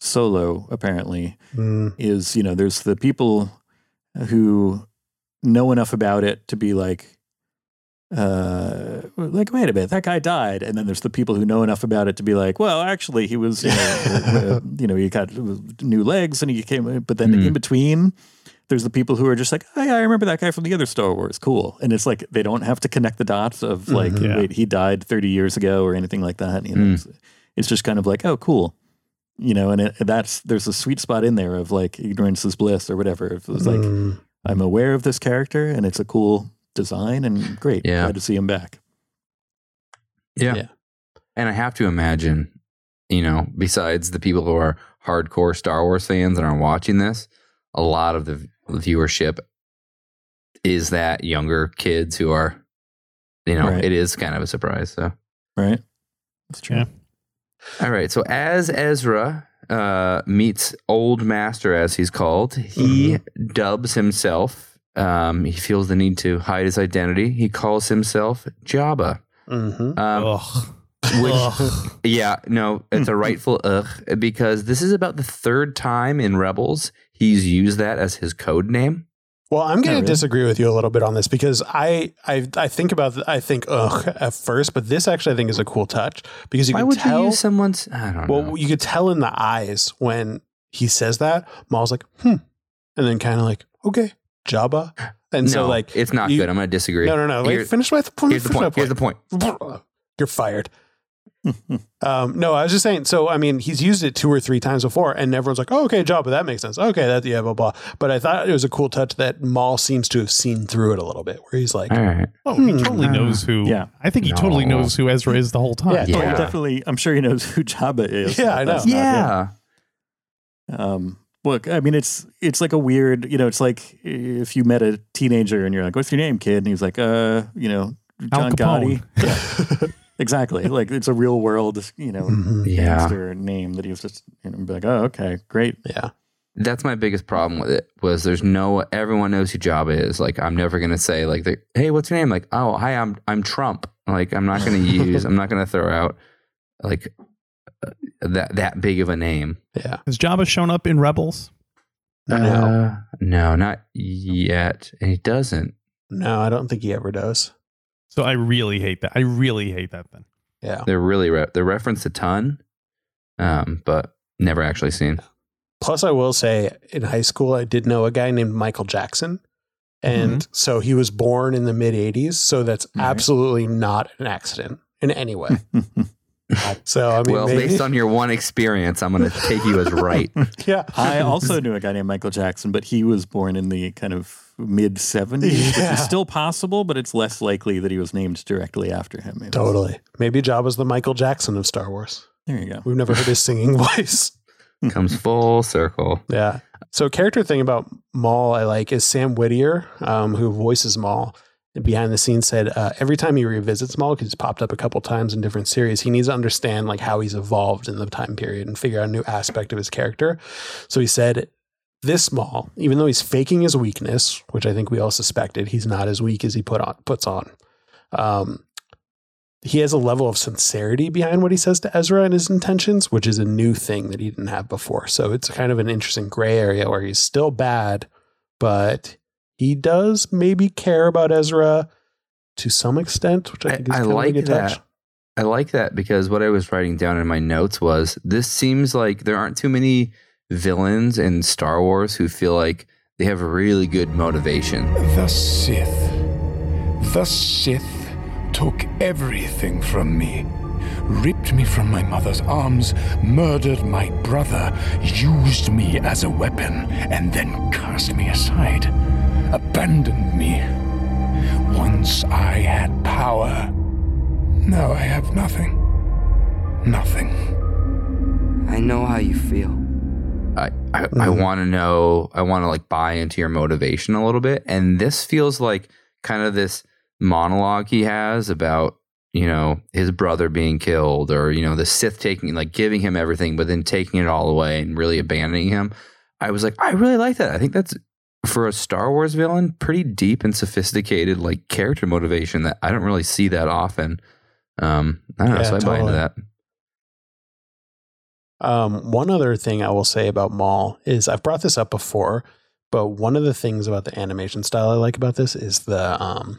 Solo. Apparently, mm, is you know there's the people who know enough about it to be like, uh, like wait a minute, that guy died, and then there's the people who know enough about it to be like, well, actually, he was, you know, you know he got new legs and he came, but then Mm. in between. There's the people who are just like, oh, yeah, I remember that guy from the other Star Wars. Cool. And it's like they don't have to connect the dots of like, Mhm. Yeah. wait, he died 30 years ago or anything like that. You know, Mm. it's, it's just kind of like, oh, cool you know, and it, that's there's a sweet spot in there of like ignorance is bliss or whatever. If it was like mm, I'm aware of this character and it's a cool design and great, Yeah. glad to see him back. Yeah. Yeah. And I have to imagine, you know, besides the people who are hardcore Star Wars fans and are watching this, a lot of the viewership is that younger kids who are, you know, Right. it is kind of a surprise. So, Right? That's true. Yeah. All right. So, as Ezra uh, meets Old Master, as he's called, he dubs himself. Um, he feels the need to hide his identity. He calls himself Jabba. mhm. Um, Ugh. which Ugh. yeah, no, it's a rightful ugh because this is about the third time in Rebels he's used that as his code name. Well, I'm going to really? disagree with you a little bit on this because I I, I think about th- I think ugh at first, but this actually I think is a cool touch because you Why can would tell. you use someone's? I don't well, know. you could tell in the eyes when he says that. Maul's like, hmm, and then kind of like, okay, Jabba, and no, so like, it's not you- good. I'm going to disagree. no, no, no. Here- finish my point. here's the finish my point. Here's the point. You're fired. Um, no, I was just saying. So, I mean, he's used it two or three times before, and everyone's like, "Oh, okay, Jabba, that makes sense." Okay, that yeah, blah blah. But I thought it was a cool touch that Maul seems to have seen through it a little bit, where he's like, All right. Oh, he Hmm. totally knows who. Yeah. I think he totally knows who Ezra is the whole time. Yeah, Oh, Yeah. definitely. I'm sure he knows who Jabba is. Yeah, I know. That's not Yeah. Um, look, I mean, it's it's like a weird, you know, it's like if you met a teenager and you're like, "What's your name, kid?" and he's like, "Uh, you know, John Gotti." Yeah, exactly. Like it's a real world, you know, Mhm. Yeah. name that he was just, you know, be like, "Oh, okay, great." yeah, That's my biggest problem with it was there's no everyone knows who Jabba is. Like I'm never gonna say like the, hey what's your name like oh hi I'm I'm Trump like I'm not gonna use I'm not gonna throw out like uh, that that big of a name. yeah. Has Jabba shown up in Rebels? No. Uh, no, not yet. And he doesn't. No, I don't think he ever does. So I really hate that. I really hate that then. Yeah. They're really re- they're referenced a ton, um, but never actually seen. Plus, I will say in high school, I did know a guy named Michael Jackson. And so he was born in the mid 80s. So that's Right. absolutely not an accident in any way. so, I mean, well, maybe, based on your one experience, I'm going to take you as right. yeah. I also knew a guy named Michael Jackson, but he was born in the kind of mid 70s, which is still possible, but it's less likely that he was named directly after him. It was- Totally. Maybe Jabba's the Michael Jackson of Star Wars. There you go. We've never heard his singing voice. Comes full circle. Yeah. So, character thing about Maul I like is Sam Witwer, um, who voices Maul. Behind the scenes, said uh, every time he revisits Maul, because he's popped up a couple times in different series, he needs to understand like how he's evolved in the time period and figure out a new aspect of his character. So he said, "This Maul, even though he's faking his weakness, which I think we all suspected, he's not as weak as he put on puts on. Um, he has a level of sincerity behind what he says to Ezra and his intentions, which is a new thing that he didn't have before. So it's kind of an interesting gray area where he's still bad, but he does maybe care about Ezra to some extent, which I I, think is I like that. touch. I like that because what I was writing down in my notes was this seems like there aren't too many villains in Star Wars who feel like they have a really good motivation. The Sith. The Sith took everything from me. Ripped me from my mother's arms, murdered my brother, used me as a weapon, and then cast me aside. Abandoned me. Once I had power. Now I have nothing. Nothing. I know how you feel. I, I, I want to know, I want to like buy into your motivation a little bit. And this feels like kind of this monologue he has about, you know, his brother being killed or, you know, the Sith taking, like giving him everything, but then taking it all away and really abandoning him. I was like, I really like that. I think that's for a Star Wars villain, pretty deep and sophisticated, like character motivation that I don't really see that often. Um, I don't know. Yeah, So I buy into that. Um, one other thing I will say about Maul is I've brought this up before, but one of the things about the animation style I like about this is the um,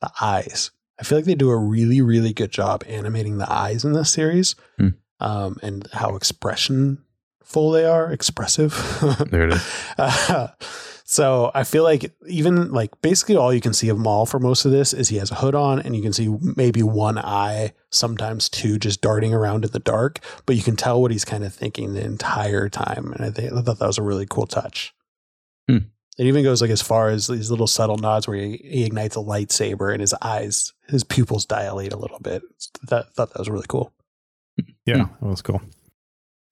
the eyes. I feel like they do a really, really good job animating the eyes in this series, Hmm. um, and how expressionful they are, expressive. There it is. Uh, so I feel like even like basically all you can see of Maul for most of this is he has a hood on and you can see maybe one eye, sometimes two, just darting around in the dark, but you can tell what he's kind of thinking the entire time. And I, think, I thought that was a really cool touch. Hmm. It even goes like as far as these little subtle nods where he, he ignites a lightsaber and his eyes, his pupils dilate a little bit. That thought that was really cool. Yeah, that was cool.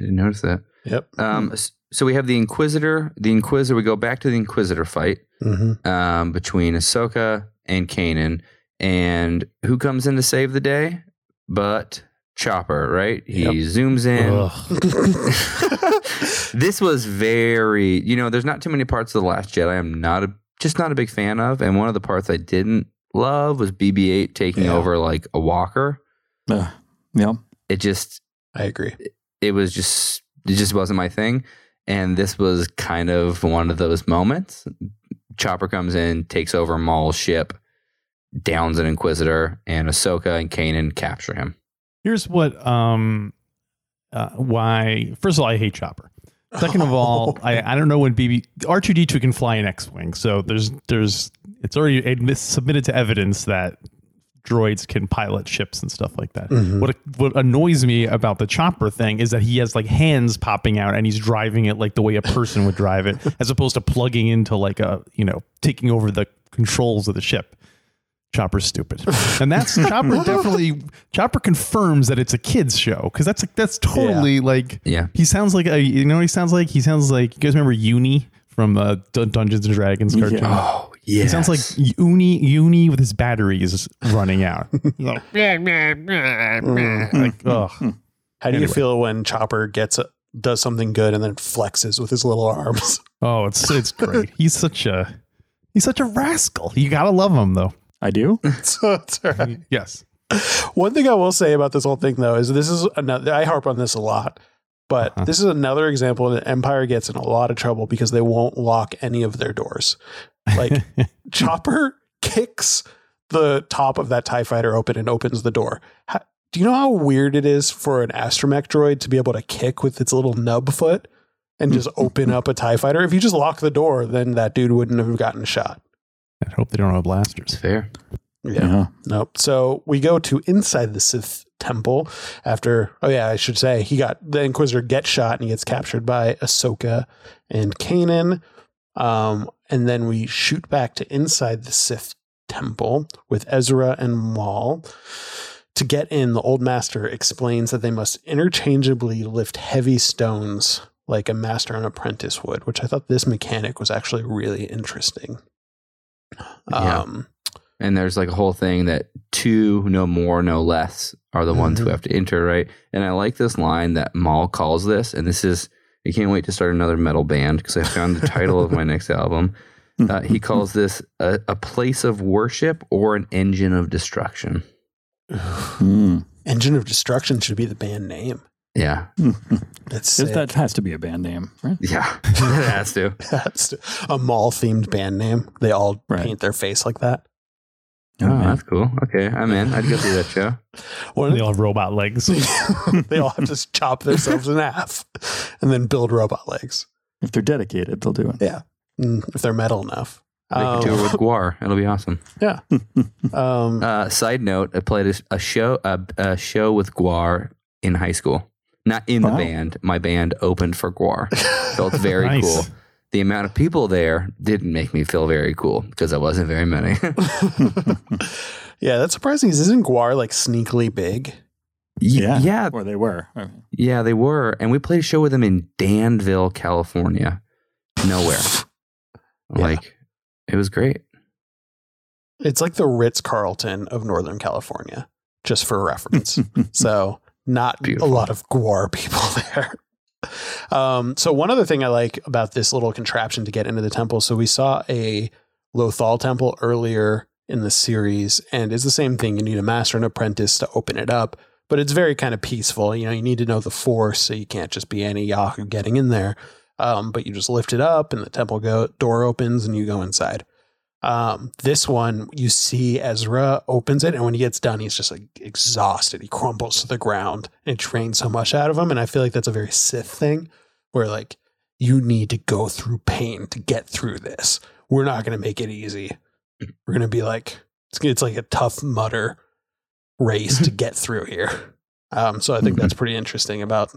Didn't notice that. Yep. Um, s- so we have the Inquisitor. The Inquisitor. We go back to the Inquisitor fight Mm-hmm. um, between Ahsoka and Kanan, and who comes in to save the day? But Chopper, right? He Yep. zooms in. This was very, you know, there's not too many parts of the Last Jedi I'm not a just not a big fan of, and one of the parts I didn't love was BB-8 taking Yeah. over like a walker. Uh, yeah. It just I agree. it was just it just wasn't my thing. And this was kind of one of those moments. Chopper comes in, takes over Maul's ship, downs an Inquisitor, and Ahsoka and Kanan capture him. Here's what um uh, why first of all I hate Chopper. Second of all, I, I don't know when BB R2D2 can fly an X-wing. So there's there's it's already submitted to evidence that droids can pilot ships and stuff like that. Mhm. What what annoys me about the chopper thing is that he has like hands popping out and he's driving it like the way a person would drive it, as opposed to plugging into like a you know taking over the controls of the ship. Chopper's stupid, and that's Chopper definitely. Chopper confirms that it's a kids show because that's that's totally like Yeah. he sounds like a you know what he sounds like he sounds like you guys remember Uni from uh, Dungeons and Dragons cartoon. Oh, yeah. He sounds like Uni Uni with his batteries running out. Like, like, ugh. How do you feel when Chopper gets a, does something good and then flexes with his little arms? Oh, it's it's great. He's such a he's such a rascal. You gotta love him though. I do. so it's all right. Yes. One thing I will say about this whole thing, though, is this is another. I harp on this a lot, but Uh-huh. this is another example that Empire gets in a lot of trouble because they won't lock any of their doors. Like Chopper kicks the top of that TIE fighter open and opens the door. How, do you know how weird it is for an astromech droid to be able to kick with its little nub foot and just open up a TIE fighter? If you just lock the door, then that dude wouldn't have gotten shot. I hope they don't have blasters. fair. Yeah. Nope. So we go to inside the Sith temple after, oh, yeah, I should say, he got the Inquisitor gets shot and he gets captured by Ahsoka and Kanan. Um, and then we shoot back to inside the Sith temple with Ezra and Maul. To get in, the old master explains that they must interchangeably lift heavy stones like a master and apprentice would, which I thought this mechanic was actually really interesting. Yeah. Um, And there's like a whole thing that two, no more, no less are the ones who Mhm. have to enter, right? And I like this line that Maul calls this, and this is I can't wait to start another metal band because I found the title of my next album. Uh, he calls this a, a place of worship or an engine of destruction. Hmm. Engine of Destruction should be the band name. Yeah, That's That- sick. that has to be a band name, right? yeah, it has to. That's a Maul themed band name. They all Right. paint their face like that. Oh, that's cool. Okay, I'm in. I'd go see that show. One They all have robot legs. they all have to chop themselves in half and then build robot legs. If they're dedicated, they'll do it. Yeah. Mm, If they're metal enough. They could tour with Gwar. It'll be awesome. yeah. Um, Uh, side note: I played a, a show a, a show with Gwar in high school. Not in the Wow. band. My band opened for Gwar. Felt very Nice. cool. The amount of people there didn't make me feel very cool because I wasn't very many. yeah, that's surprising. Isn't Gwar like sneakily big? yeah, yeah, Or they were. Yeah, they were, and we played a show with them in Danville, California. Nowhere. Yeah. Like it was great. It's like the Ritz Carlton of Northern California, just for reference. so not Beautiful. a lot of Gwar people there. Um, so one other thing I like about this little contraption to get into the temple. So we saw a Lothal temple earlier in the series, and it's the same thing. You need a master and apprentice to open it up, but it's very kind of peaceful. You know, you need to know the force, so you can't just be any Yahoo getting in there. Um, but you just lift it up, and the temple go door opens, and you go inside. Um, this one, you see Ezra opens it, and when he gets done, he's just like exhausted. He crumbles to the ground, and it drains so much out of him. And I feel like that's a very Sith thing, where like you need to go through pain to get through this. We're not going to make it easy. We're going to be like it's, it's like a tough mutter race to get through here. Um, so I think that's pretty interesting about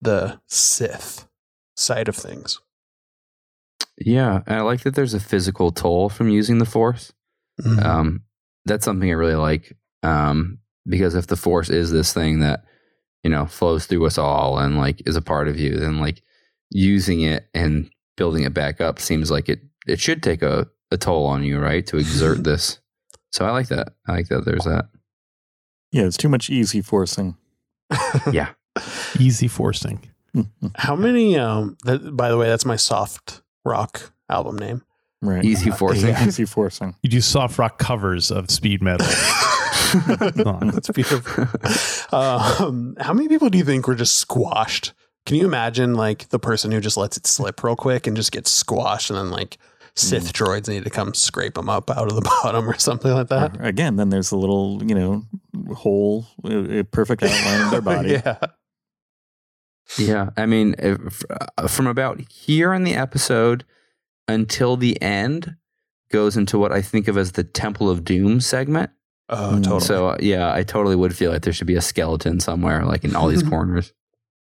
the Sith side of things. Yeah, and I like that there's a physical toll from using the Force. Mhm. Um, that's something I really like. Um, because if the force is this thing that, you know, flows through us all and like is a part of you, then like using it and building it back up seems like it it should take a, a toll on you, right? To exert this. So I like that. I like that there's that. yeah, it's too much easy forcing. Yeah. Easy forcing. How many? Um, that, by the way, that's my soft rock album name. right. Easy uh, forcing. yeah. Easy forcing. You do soft rock covers of speed metal. that's beautiful. Um, how many people do you think were just squashed? Can you imagine like the person who just lets it slip real quick and just gets squashed, and then like Sith mm. droids need to come scrape them up out of the bottom or something like that? Or Again, then there's a little, you know, hole, a a perfect outline of their body. yeah. Yeah, I mean, if, uh, from about here in the episode until the end goes into what I think of as the Temple of Doom segment. Oh, Mm. totally. So uh, yeah, I totally would feel like there should be a skeleton somewhere, like in all these corners.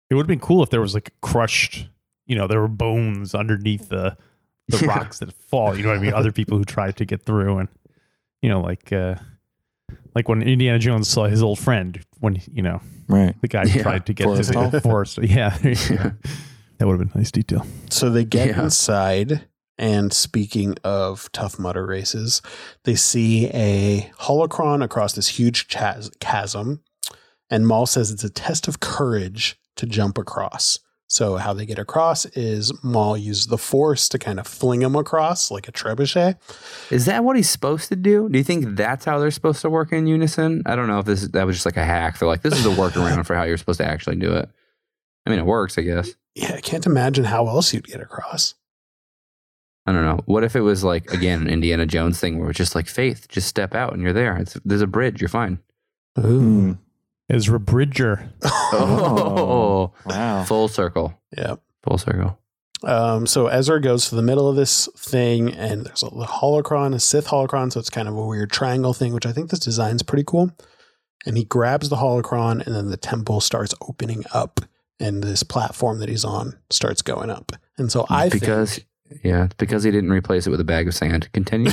It would have been cool if there was like crushed, you know, there were bones underneath the the Yeah. rocks that fall. You know what I mean? Other people who tried to get through, and you know, like uh like when Indiana Jones saw his old friend when you know Right. the guy who Yeah. tried to get Forrest to the Gump. forest. Yeah, there you go. Yeah. that would have been a nice detail. So they get Yeah. inside, and speaking of tough mutter races, they see a holocron across this huge chas- chasm, and Maul says it's a test of courage to jump across. So how they get across is Maul uses the Force to kind of fling him across like a trebuchet. Is that what he's supposed to do? Do you think that's how they're supposed to work in unison? I don't know if this that was just like a hack. They're like, this is a workaround for how you're supposed to actually do it. I mean, it works, I guess. Yeah, I can't imagine how else you'd get across. I don't know. What if it was like again an Indiana Jones thing where it's just like faith, just step out and you're there. It's, there's a bridge, you're fine. Hmm. Ezra Bridger. Oh, wow. full circle, Yeah. full circle. Um, so Ezra goes to the middle of this thing, and there's a holocron, a Sith holocron, so it's kind of a weird triangle thing, which I think this design's pretty cool. And he grabs the holocron, and then the temple starts opening up, and this platform that he's on starts going up. And so I because think, yeah, because he didn't replace it with a bag of sand. Continue.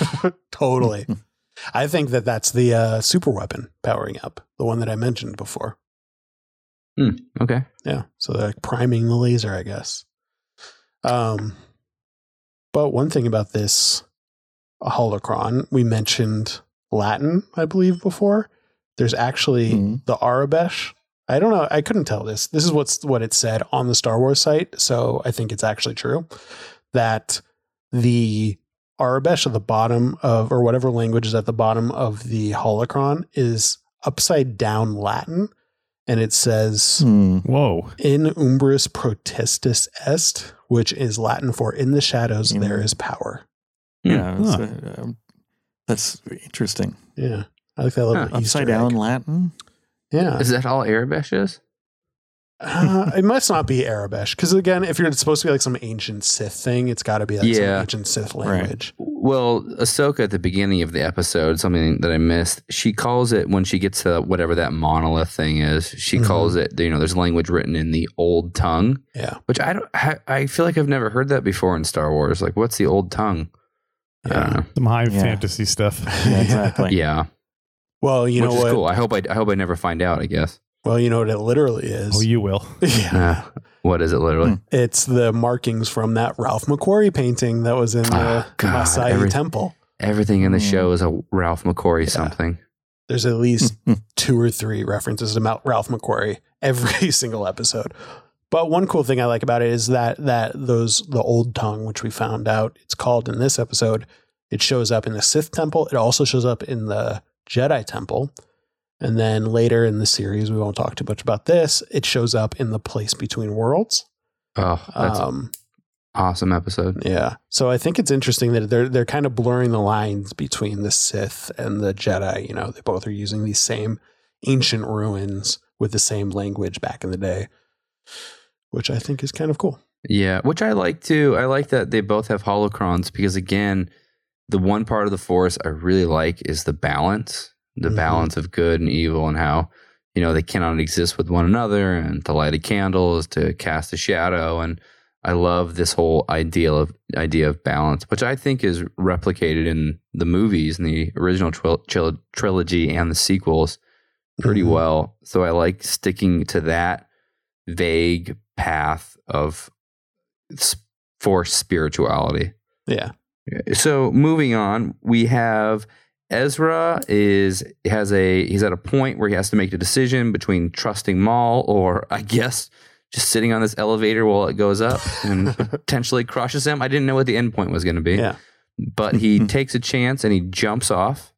totally, I think that that's the uh, super weapon powering up, the one that I mentioned before. okay. Yeah. So they're like priming the laser, I guess. Um, but one thing about this holocron, we mentioned Latin, I believe, before. There's actually Mhm. the Aurebesh. I don't know. I couldn't tell this. This is what's what it said on the Star Wars site. So I think it's actually true that the Aurebesh at the bottom of, or whatever language is at the bottom of the holocron is upside down Latin. And it says, Hmm. Whoa. in umbris protestus est, which is Latin for in the shadows Mm. there is power. Yeah, it's, Huh. uh, um, that's interesting. Yeah. I like that little Huh. Easter Upside down egg. Latin. Yeah. Is that all Aurebesh is? Uh, it must not be Aurebesh. Because again, if you're supposed to be like some ancient Sith thing, it's got to be like Yeah. some ancient Sith Right. language. Well, Ahsoka at the beginning of the episode, something that I missed, she calls it when she gets to whatever that monolith thing is. She Mhm. calls it, you know, there's language written in the old tongue, Yeah. which I don't, I, I feel like I've never heard that before in Star Wars. Like, what's the old tongue? I don't Yeah. know. Some high Yeah. fantasy stuff. Yeah, exactly. Yeah, Well, you which know is what? cool. I hope I, I hope I never find out. I guess. Well, you know what it literally is. Oh, you will. yeah. Uh, what is it literally? It's the markings from that Ralph McQuarrie painting that was in the Oh, God, Massassi every- Temple. Everything in the Mm. show is a Ralph McQuarrie Yeah. something. There's at least two or three references to Ralph McQuarrie every single episode. But one cool thing I like about it is that that those the old tongue, which we found out it's called in this episode, it shows up in the Sith temple. It also shows up in the Jedi temple. And then later in the series, we won't talk too much about this. It shows up in the place between worlds. Oh, that's an Um, awesome episode. yeah. So I think it's interesting that they're they're kind of blurring the lines between the Sith and the Jedi. You know, they both are using these same ancient ruins with the same language back in the day, which I think is kind of cool. Yeah, which I like too. I like that they both have holocrons because again, the one part of the force I really like is the balance, the Mhm. balance of good and evil and how, you know, they cannot exist with one another and to light a candle is to cast a shadow and I love this whole ideal of idea of balance, which I think is replicated in the movies in the original tril- tril- trilogy and the sequels pretty Mhm. well. So I like sticking to that vague path of force spirituality. Yeah. So moving on, we have Ezra is has a he's at a point where he has to make a decision between trusting Maul or I guess just sitting on this elevator while it goes up and potentially crushes him. I didn't know what the end point was going to be Yeah. but he takes a chance and he jumps off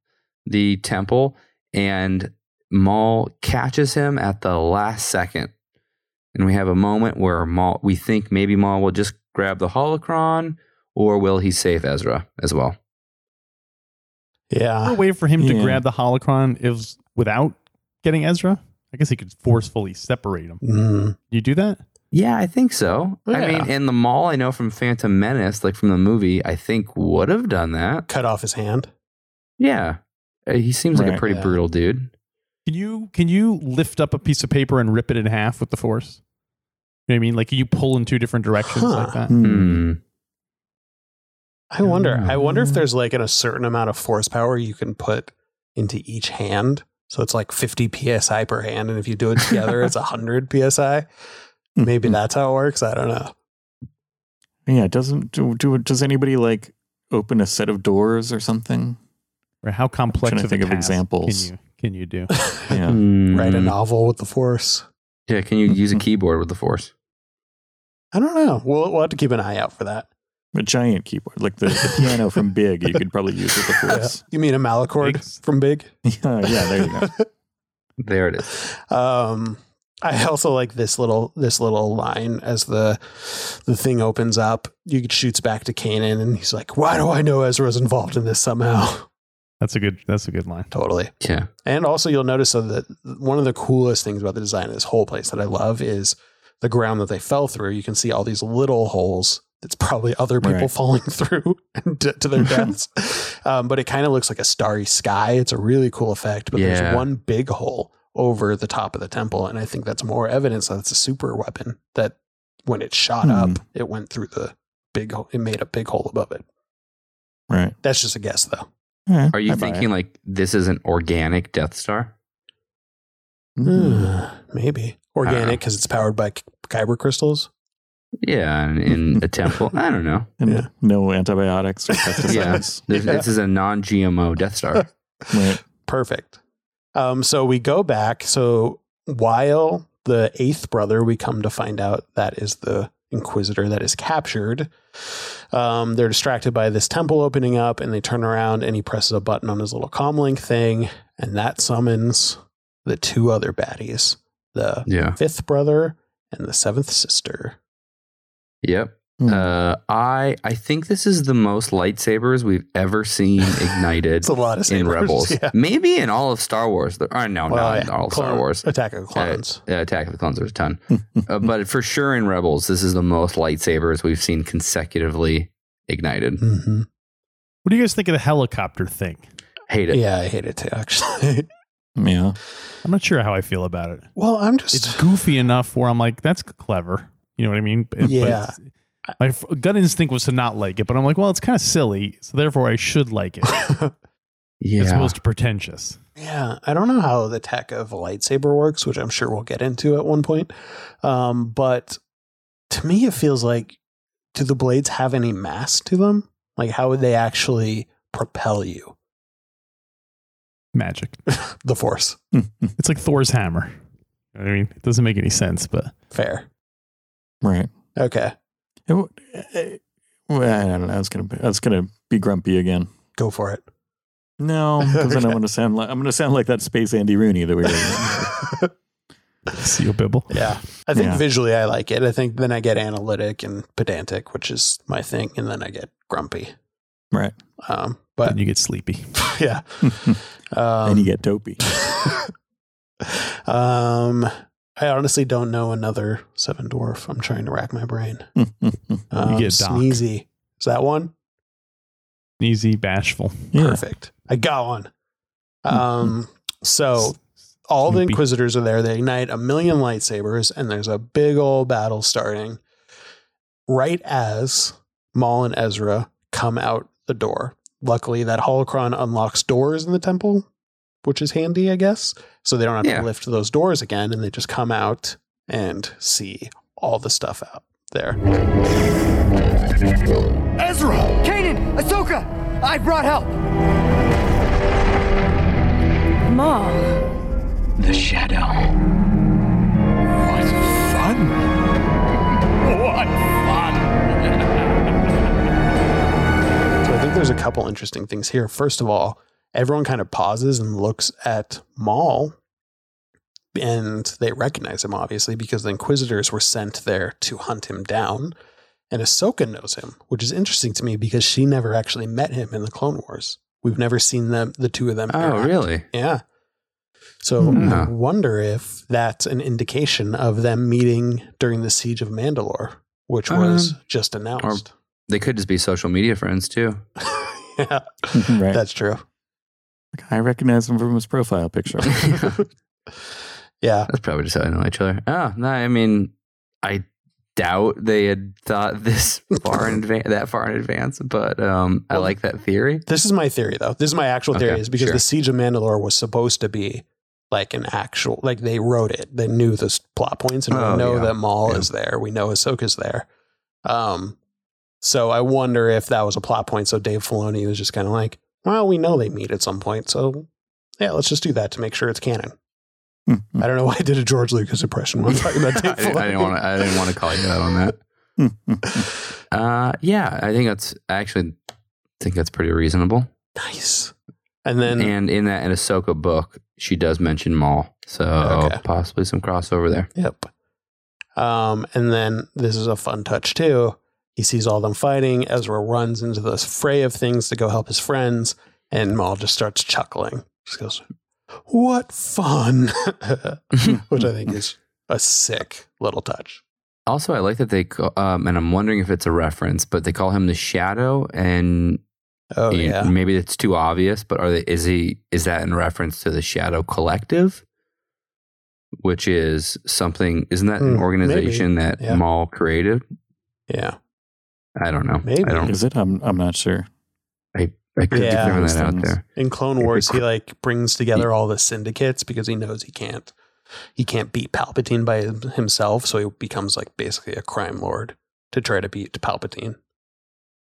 the temple and Maul catches him at the last second. And we have a moment where Maul we think maybe Maul will just grab the holocron or will he save Ezra as well? Yeah. a way for him to Yeah. grab the holocron is without getting Ezra? I guess he could forcefully separate him. Mm. You do that? Yeah, I think so. I mean, in the Maul, I know from Phantom Menace, like from the movie, I think would have done that. Cut off his hand. Yeah. Uh, He seems like a pretty yeah. brutal dude. Can you can you lift up a piece of paper and rip it in half with the force? You know what I mean? Like can you pull in two different directions Huh. like that? Hmm. Hmm. I wonder. I wonder if Mm. there's like an, a certain amount of force power you can put into each hand. So it's like 50 psi per hand, and if you do it together, it's 100 psi. Maybe that's how it works. I don't know. Yeah, doesn't do, do does anybody like open a set of doors or something? Or how complex Trying to think of examples. can you can you do? Yeah. Hmm. Write a novel with the force. Yeah, can you use a keyboard with the Force? I don't know. We'll, we'll have to keep an eye out for that. A giant keyboard, like the, the piano from Big, you could probably use with the force. You mean a Malacord Thanks. from Big? Yeah, yeah, there you go. There it is. Um, I also like this little this little line as the the thing opens up. You shoots back to Kanan, and he's like, "Why do I know Ezra's involved in this somehow?" That's a good. That's a good line. totally. Yeah. And also, you'll notice so that one of the coolest things about the design of this whole place that I love is the ground that they fell through. You can see all these little holes. That's probably other people Right. falling through to, to their deaths. um, but it kind of looks like a starry sky. It's a really cool effect. But Yeah. there's one big hole over the top of the temple, and I think that's more evidence that it's a super weapon. That when it shot Hmm. up, it went through the big. hole. It made a big hole above it. Right. That's just a guess, though. Yeah, Are you I thinking it. like this is an organic Death Star? Mm. Maybe organic because it's powered by k- kyber crystals. Yeah, in, in a temple. I don't know. And Yeah. no antibiotics or Yeah, pesticides. this, this is a non-GMO Death Star. right. Perfect. Um, so we go back. So while the eighth brother, we come to find out that is the Inquisitor that is captured. Um, they're distracted by this temple opening up, and they turn around, and he presses a button on his little comlink thing, and that summons the two other baddies: the Yeah. fifth brother and the seventh sister. Yep. Hmm. Uh, I I think this is the most lightsabers we've ever seen ignited It's a lot of in. Rebels. Yeah. Maybe in all of Star Wars. Or no, Well, not in yeah. all of Star Wars. Attack of the Clones. Uh, Attack of the Clones, there's a ton. uh, but for sure in Rebels, this is the most lightsabers we've seen consecutively ignited. hmm What do you guys think of the helicopter thing? Hate it. Yeah, I hate it too. Actually, Yeah. I'm not sure how I feel about it. well, I'm just It's goofy enough where I'm like, that's clever. You know what I mean? But- but Yeah. my gut instinct was to not like it, but I'm like, well, it's kind of silly, so therefore I should like it, as Yeah. opposed to pretentious. Yeah, I don't know how the tech of a lightsaber works, which I'm sure we'll get into at one point. Um, but to me, it feels like do the blades have any mass to them? Like, how would they actually propel you? Magic. The Force. It's like Thor's hammer. You know what I mean, it doesn't make any sense, but Fair. Right. Okay, It w- eh, well, I don't know. I was gonna be, I was gonna be grumpy again. go for it. No, because then Okay. I'm gonna sound like I'm gonna sound like that space Andy Rooney that we were. Sio Bibble. yeah, I think Yeah. visually I like it. I think then I get analytic and pedantic, which is my thing, and then I get grumpy. right. Um, But but you get sleepy. yeah, um, and you get dopey. um, I honestly don't know another seven dwarf. I'm trying to rack my brain. Um, get Sneezy. Is that one? Sneezy, bashful. yeah. Perfect. I got one. Um, so all the Inquisitors are there. They ignite a million lightsabers, and there's a big old battle starting. Right as Maul and Ezra come out the door. Luckily, that holocron unlocks doors in the temple, which is handy, I guess. So they don't have Yeah. to lift those doors again, and they just come out and see all the stuff out there. Ezra! Kanan! Ahsoka! I brought help! Ma. The shadow. What fun! What fun! So I think there's a couple interesting things here. First of all, everyone kind of pauses and looks at Maul, and they recognize him obviously because the Inquisitors were sent there to hunt him down. And Ahsoka knows him, which is interesting to me because she never actually met him in the Clone Wars. We've never seen them, the two of them. Oh, interact. really? Yeah. So Hmm. I wonder if that's an indication of them meeting during the siege of Mandalore, which was Um, just announced. They could just be social media friends too. yeah, right. that's true. I recognize him from his profile picture. yeah. That's probably just how they know each other. Oh, no, I mean, I doubt they had thought this far in advance, that far in advance, but um, I Well, like that theory. This is my theory, though. This is my actual theory, Okay, is because sure. the Siege of Mandalore was supposed to be like an actual, like they wrote it. They knew the plot points, and Oh, we know yeah. that Maul Yeah. is there. We know Ahsoka's there. Um, so I wonder if that was a plot point. So Dave Filoni was just kind of like, well, we know they meet at some point, so yeah, let's just do that to make sure it's canon. I don't know why I did a George Lucas impression when I'm talking about I, Dave didn't- I didn't want to. I didn't want to call you out on that. Uh, yeah, I think that's actually I actually think that's pretty reasonable. Nice. And then and in that in Ahsoka book, she does mention Maul, so Okay. possibly some crossover there. Yep. Um, and then this is a fun touch too. He sees all them fighting. Ezra runs into this fray of things to go help his friends, and Maul just starts chuckling. Just goes, "What fun!" Which I think is a sick little touch. Also, I like that they, call, um, and I'm wondering if it's a reference, but they call him the Shadow, and Oh you- yeah, maybe it's too obvious. But are they? Is he? Is that in reference to the Shadow Collective, which is something? Isn't that an Hmm, organization that yeah. Maul created? yeah, I don't know. Maybe. I don't. Is it? I'm I'm not sure. I, I could Yeah. be throwing that out there. In Clone Wars, he like brings together all the syndicates because he knows he can't he can't beat Palpatine by himself, so he becomes like basically a crime lord to try to beat Palpatine.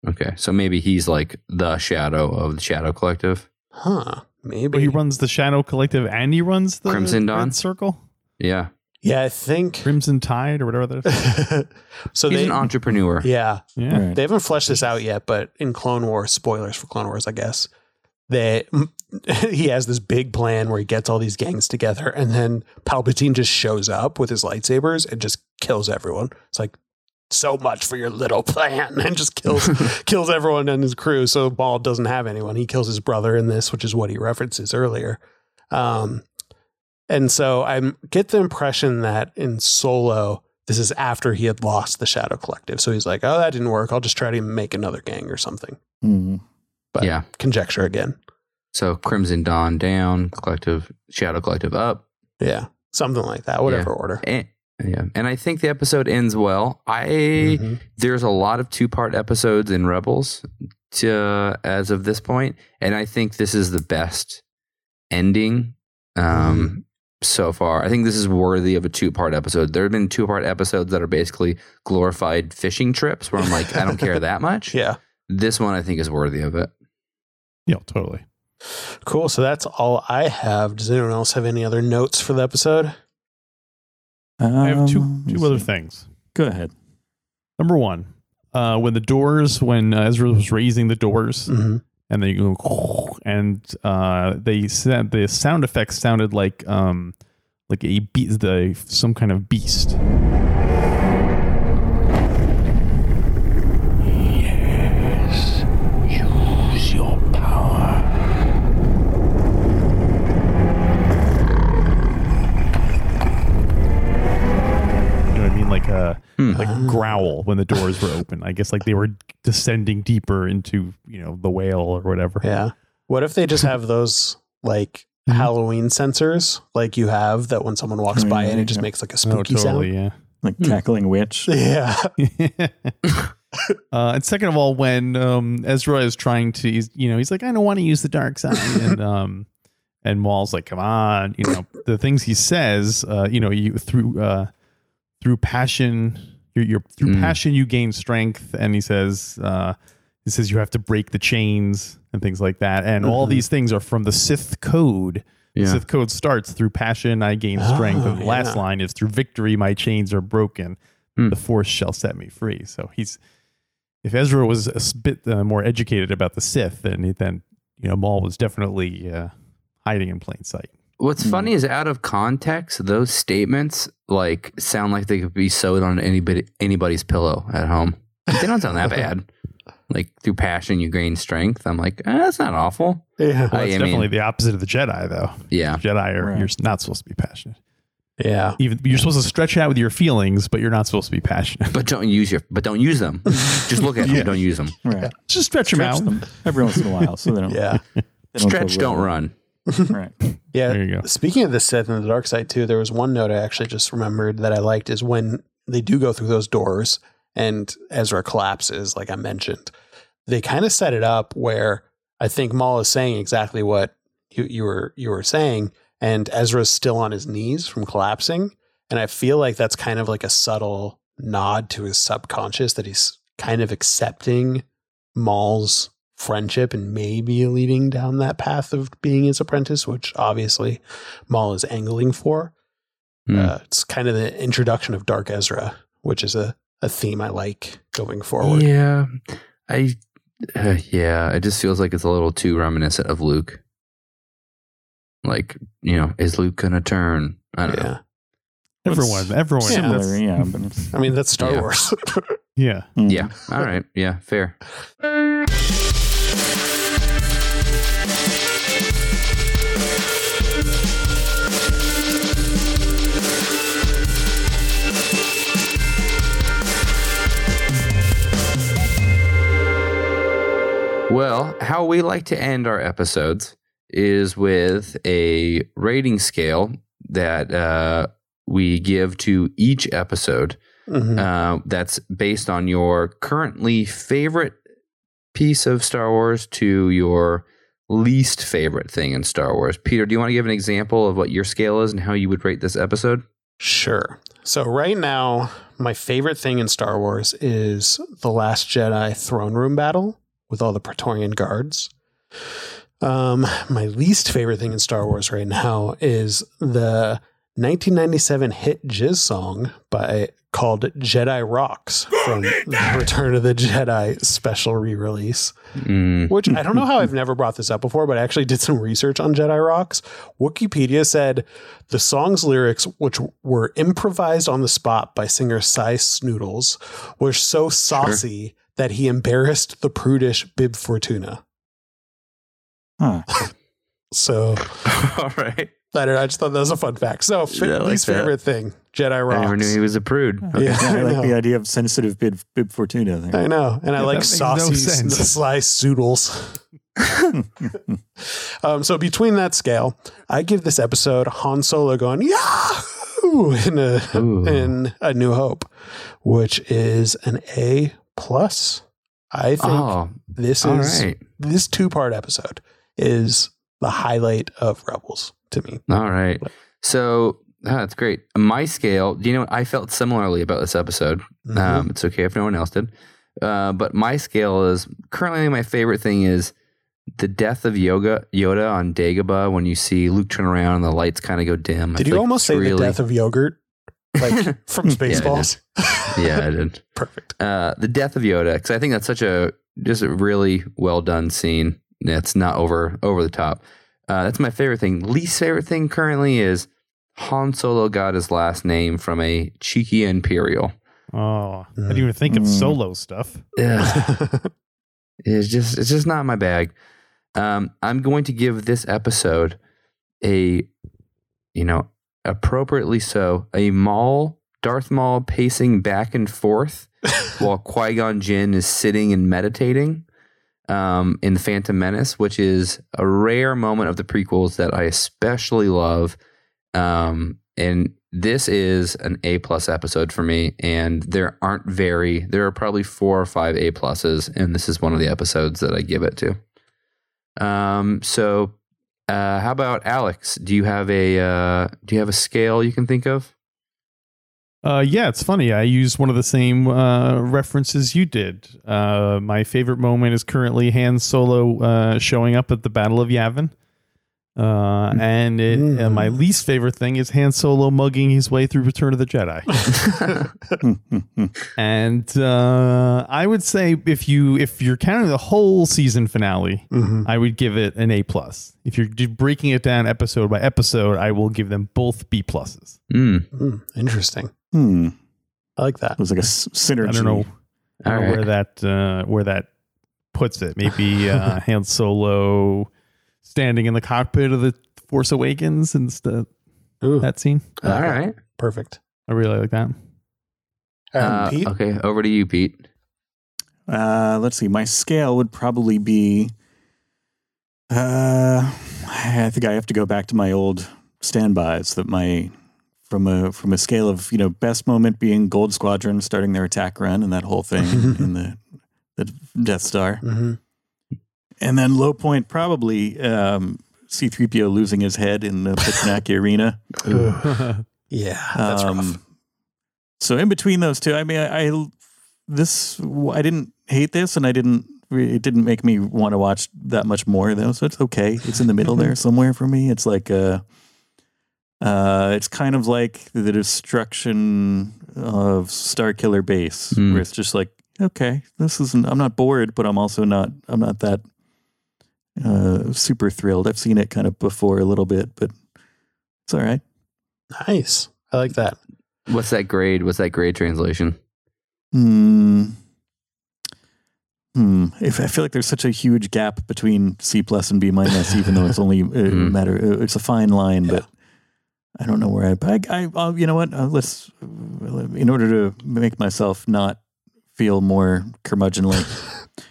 Okay, so maybe he's like the Shadow of the Shadow Collective. Huh? Maybe But he runs the Shadow Collective and he runs the Crimson Red Dawn? Circle, Yeah, Yeah, I think. Crimson Tide, or whatever that is. so he's they, an entrepreneur. yeah, Yeah. Right. they haven't fleshed this out yet, but in Clone Wars, spoilers for Clone Wars, I guess. that he has this big plan where he gets all these gangs together, and then Palpatine just shows up with his lightsabers and just kills everyone. It's like so much for your little plan, and just kills kills everyone and his crew. So Maul doesn't have anyone. He kills his brother in this, which is what he references earlier. Um, and so I get the impression that in Solo, this is after he had lost the Shadow Collective. So he's like, "Oh, that didn't work. I'll just try to make another gang or something." Hmm. But Yeah. conjecture again. So Crimson Dawn down, Collective Shadow Collective up. Yeah, something like that. Whatever order. And, yeah, and I think the episode ends well. I Mhm. there's a lot of two part episodes in Rebels to as of this point, and I think this is the best ending um, so far. I think this is worthy of a two part episode. There have been two part episodes that are basically glorified fishing trips where I'm like, I don't care that much. Yeah. This one I think is worthy of it. Yeah, totally. Cool. So that's all I have. Does anyone else have any other notes for the episode? I have two Um, two other things. Go ahead. Number one, uh, when the doors, when uh, Ezra was raising the doors, Mhm. And they go, and uh, they said the sound effects sounded like um, like a be- the some kind of beast. Yes. Use your power. You know what I mean? Like a Hmm. like growl when the doors were open. I guess like they were descending deeper into you know the whale or whatever. Yeah. What if they just have those like Mhm. Halloween sensors like you have that when someone walks Oh, by yeah, and it just yeah. makes like a Oh, spooky totally. sound? Yeah. Like Hmm. cackling witch. Yeah. uh, and second of all, when um, Ezra is trying to, he's, you know, he's like, I don't want to use the dark side, and um, and Maul's like, come on, you know, the things he says, uh, you know, you through uh, through passion, you're, you're through Mm. passion you gain strength, and he says, uh, he says you have to break the chains and things like that, and all Mhm. these things are from the Sith code. The Yeah. Sith code starts through passion, I gain strength, Oh, and the last line is through victory, my chains are broken. Hmm. The Force shall set me free. So he's if Ezra was a bit uh, more educated about the Sith, then he- then you know Maul was definitely uh, hiding in plain sight. What's Hmm. funny is out of context, those statements like sound like they could be sewed on anybody anybody's pillow at home. They don't sound that bad. Like through passion you gain strength. I'm like, eh, that's not awful. Yeah. Well, I- it's I definitely mean- the opposite of the Jedi, though. Yeah. Jedi are Right. you're not supposed to be passionate. Yeah. Even you're supposed to stretch out with your feelings, but you're not supposed to be passionate. But don't use your but don't use them. Just look at them, Yeah. don't use them. Right. Just stretch, Stretch them out. them every once in a while so they don't. Yeah. they don't Stretch, don't rogue. run. Right. Yeah. There you go. Speaking of the Sith and the dark side too, there was one note I actually just remembered that I liked is when they do go through those doors and Ezra collapses, like I mentioned. They kind of set it up where I think Maul is saying exactly what you, you were you were saying, and Ezra's still on his knees from collapsing. And I feel like that's kind of like a subtle nod to his subconscious that he's kind of accepting Maul's friendship and maybe leading down that path of being his apprentice, which obviously Maul is angling for. Hmm. Uh, it's kind of the introduction of Dark Ezra, which is a, a theme I like going forward. Yeah. I uh, yeah, it just feels like it's a little too reminiscent of Luke. Like, you know, is Luke gonna turn? I don't know. Everyone, everyone. Yeah, that's- Similar, yeah. But I mean, that's Star Yeah. Wars. yeah. mm. Yeah. All right. Yeah. Fair. Well, how we like to end our episodes is with a rating scale that uh, we give to each episode Mhm. uh, that's based on your currently favorite piece of Star Wars to your least favorite thing in Star Wars. Peter, do you want to give an example of what your scale is and how you would rate this episode? Sure. So right now, my favorite thing in Star Wars is the Last Jedi throne room battle with all the Praetorian guards. Um, my least favorite thing in Star Wars right now is the 1997 hit jizz song by called Jedi Rocks from the Return of the Jedi special re-release. Mm, Which I don't know how I've never brought this up before, but I actually did some research on Jedi Rocks. Wikipedia said the song's lyrics, which were improvised on the spot by singer Sy Snootles, were so saucy that he embarrassed the prudish Bib Fortuna. Huh. So all right. I, don't know, I just thought that was a fun fact. So fi- Yeah, like least that. favorite thing, Jedi I never knew he was a prude. Okay. Yeah, Yeah, I I like know. the idea of sensitive bib, bib Fortuna there. I know, and I like that makes no saucy, sense. sly Soodles. um, so between that scale, I give this episode Han Solo going Yahoo in a Ooh. in A New Hope, which is an A plus. I think Oh, this is right. this two part episode is the highlight of Rebels to me. All right. So ah, that's great. My scale, do you know? I felt similarly about this episode. Mhm. Um, it's okay if no one else did. Uh, but my scale is currently my favorite thing is the death of Yoga Yoda on Dagobah when you see Luke turn around and the lights kind of go dim. I Did feel you almost say the death of yogurt, like from Yeah, I did. Spaceballs? Yeah, I did. Perfect. Uh, the death of Yoda because I think that's such a just a really well done scene. That's not over over the top. Uh, that's my favorite thing. Least favorite thing currently is Han Solo got his last name from a cheeky Imperial. Oh, I didn't even think of Mm. solo stuff. Yeah, it's just it's just not my bag. Um, I'm going to give this episode a, you know, appropriately so, a Maul Darth Maul pacing back and forth while Qui Gon Jinn is sitting and meditating. Um, in the Phantom Menace, which is a rare moment of the prequels that I especially love. Um, and this is an A plus episode for me, and there aren't very there are probably four or five A pluses, and this is one of the episodes that I give it to. Um, so uh, how about Alex? Do you have a uh, do you have a scale you can think of? Uh, yeah, it's funny. I used one of the same uh, references you did. Uh, my favorite moment is currently Han Solo uh, showing up at the Battle of Yavin. Uh, and it, uh, my least favorite thing is Han Solo mugging his way through Return of the Jedi. and uh, I would say if you if you're counting the whole season finale, Mhm. I would give it an A plus. If you're just breaking it down episode by episode, I will give them both B pluses. Mm, Hmm, interesting. Hmm. I like that. It was like a synergy. I don't know, I don't know right. where that uh, where that puts it. Maybe uh, Han Solo standing in the cockpit of the Force Awakens and st- Ooh, that scene. All right. perfect. I really like that. Um, Uh, Pete? okay, over to you, Pete. Uh, let's see. My scale would probably be. Uh, I think I have to go back to my old standbys. That my from a from a scale of you know best moment being Gold Squadron starting their attack run and that whole thing in the the Death Star, Mhm. And then low point probably um, C-3PO losing his head in the Petranaki Arena. Yeah, that's rough. Um, So in between those two, I mean, I, I this I didn't hate this, and I didn't. It didn't make me want to watch that much more though. So it's okay. It's in the middle there somewhere for me. It's like uh uh, it's kind of like the destruction of Star Killer Base, Hmm. where it's just like, okay, this isn't. I'm not bored, but I'm also not. I'm not that uh, super thrilled. I've seen it kind of before a little bit, but it's all right. Nice. I like that. What's that grade? What's that grade translation? Hmm. Hmm. If I feel like there's such a huge gap between C plus and B minus, even though it's only a Mhm. matter, uh, it's a fine line, but I don't know where I. I, I I'll, you know what? Uh, let's, in order to make myself not feel more curmudgeonly,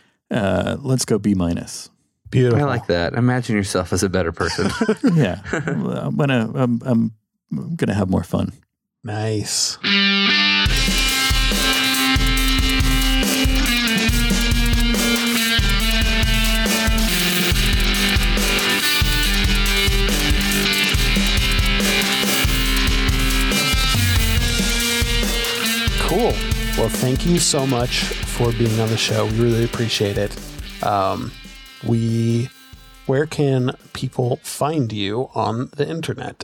uh, let's go B minus. Beautiful. I like that. Imagine yourself as a better person. Yeah, I'm gonna, I'm, I'm gonna have more fun. Nice. Cool. Well, thank you so much for being on the show. We really appreciate it. Um, we, where can people find you on the internet?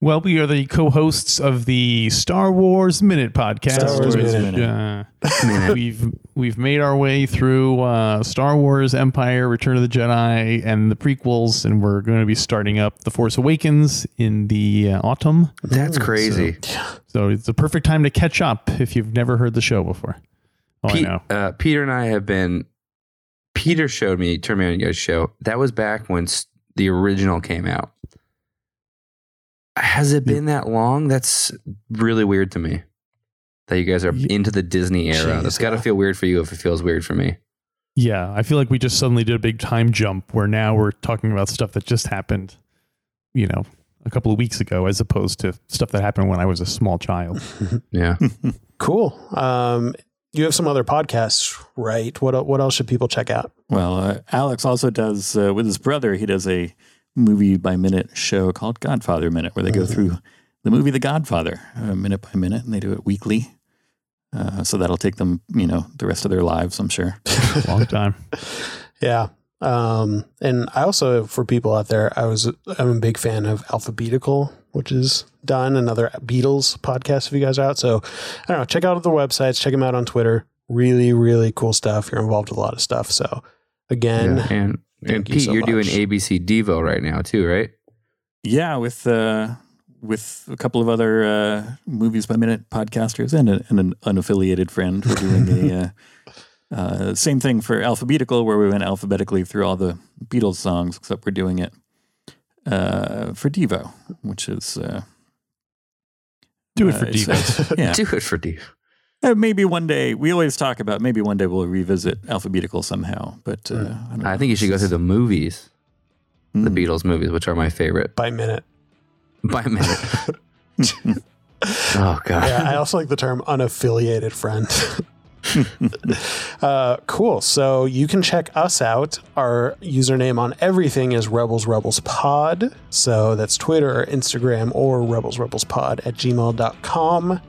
Well, we are the co-hosts of the Star Wars Minute podcast. Star Wars Minute. Uh, Minute. we've we've made our way through uh, Star Wars, Empire, Return of the Jedi, and the prequels, and we're going to be starting up The Force Awakens in the uh, autumn. That's crazy. So it's the perfect time to catch up if you've never heard the show before. Oh, Pete- I know. Uh, Peter and I have been. Peter showed me, turned me on you guys' show. That was back when the original came out. Has it been that long? That's really weird to me. That you guys are Ye- into the Disney era. Jeez, That's got to yeah. feel weird for you if it feels weird for me. Yeah, I feel like we just suddenly did a big time jump where now we're talking about stuff that just happened, you know, a couple of weeks ago, as opposed to stuff that happened when I was a small child. Yeah. Cool. Um, you have some other podcasts, right? What what else should people check out? Well, uh, Alex also does uh, with his brother. He does a movie by minute show called Godfather Minute, where they go through the movie The Godfather uh, minute by minute, and they do it weekly. Uh, so that'll take them, you know, the rest of their lives, I'm sure. A long time. Yeah. Um, and I also, for people out there, I was, I'm a big fan of Alphabetical, which is done another Beatles podcast if you guys are out. So I don't know, check out the websites, check them out on Twitter. Really, really cool stuff. You're involved with a lot of stuff. So again, and and Thank you Pete, so you're doing. ABC Devo right now too, right? Yeah, with uh, with a couple of other uh, movies by minute podcasters and, a, and an unaffiliated friend, we're doing a uh, uh, same thing for alphabetical, where we went alphabetically through all the Beatles songs, except we're doing it uh, for Devo, which is uh, Do it uh, for it's- Devo. yeah. Do it for Devo. Uh, maybe one day we always talk about maybe one day we'll revisit alphabetical somehow, but uh, I, I think you should go through the movies, the Mm. Beatles movies, which are my favorite by minute. by minute. oh God. Yeah. I also like the term unaffiliated friend. uh, cool. So you can check us out. Our username on everything is Rebels Rebels Pod. So that's Twitter or Instagram or Rebels Rebels Pod at gmail.com.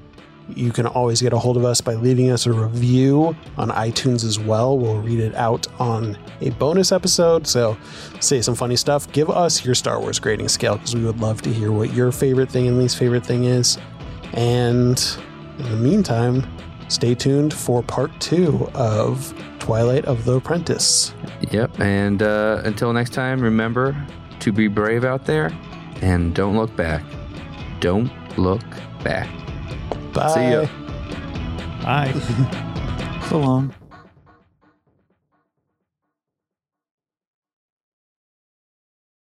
You can always get a hold of us by leaving us a review on iTunes as well. We'll read it out on a bonus episode. So say some funny stuff. Give us your Star Wars grading scale because we would love to hear what your favorite thing and least favorite thing is. And in the meantime, stay tuned for part two of Twilight of the Apprentice. Yep. And uh, until next time, remember to be brave out there and don't look back. Don't look back. Bye. See ya. Bye. so long.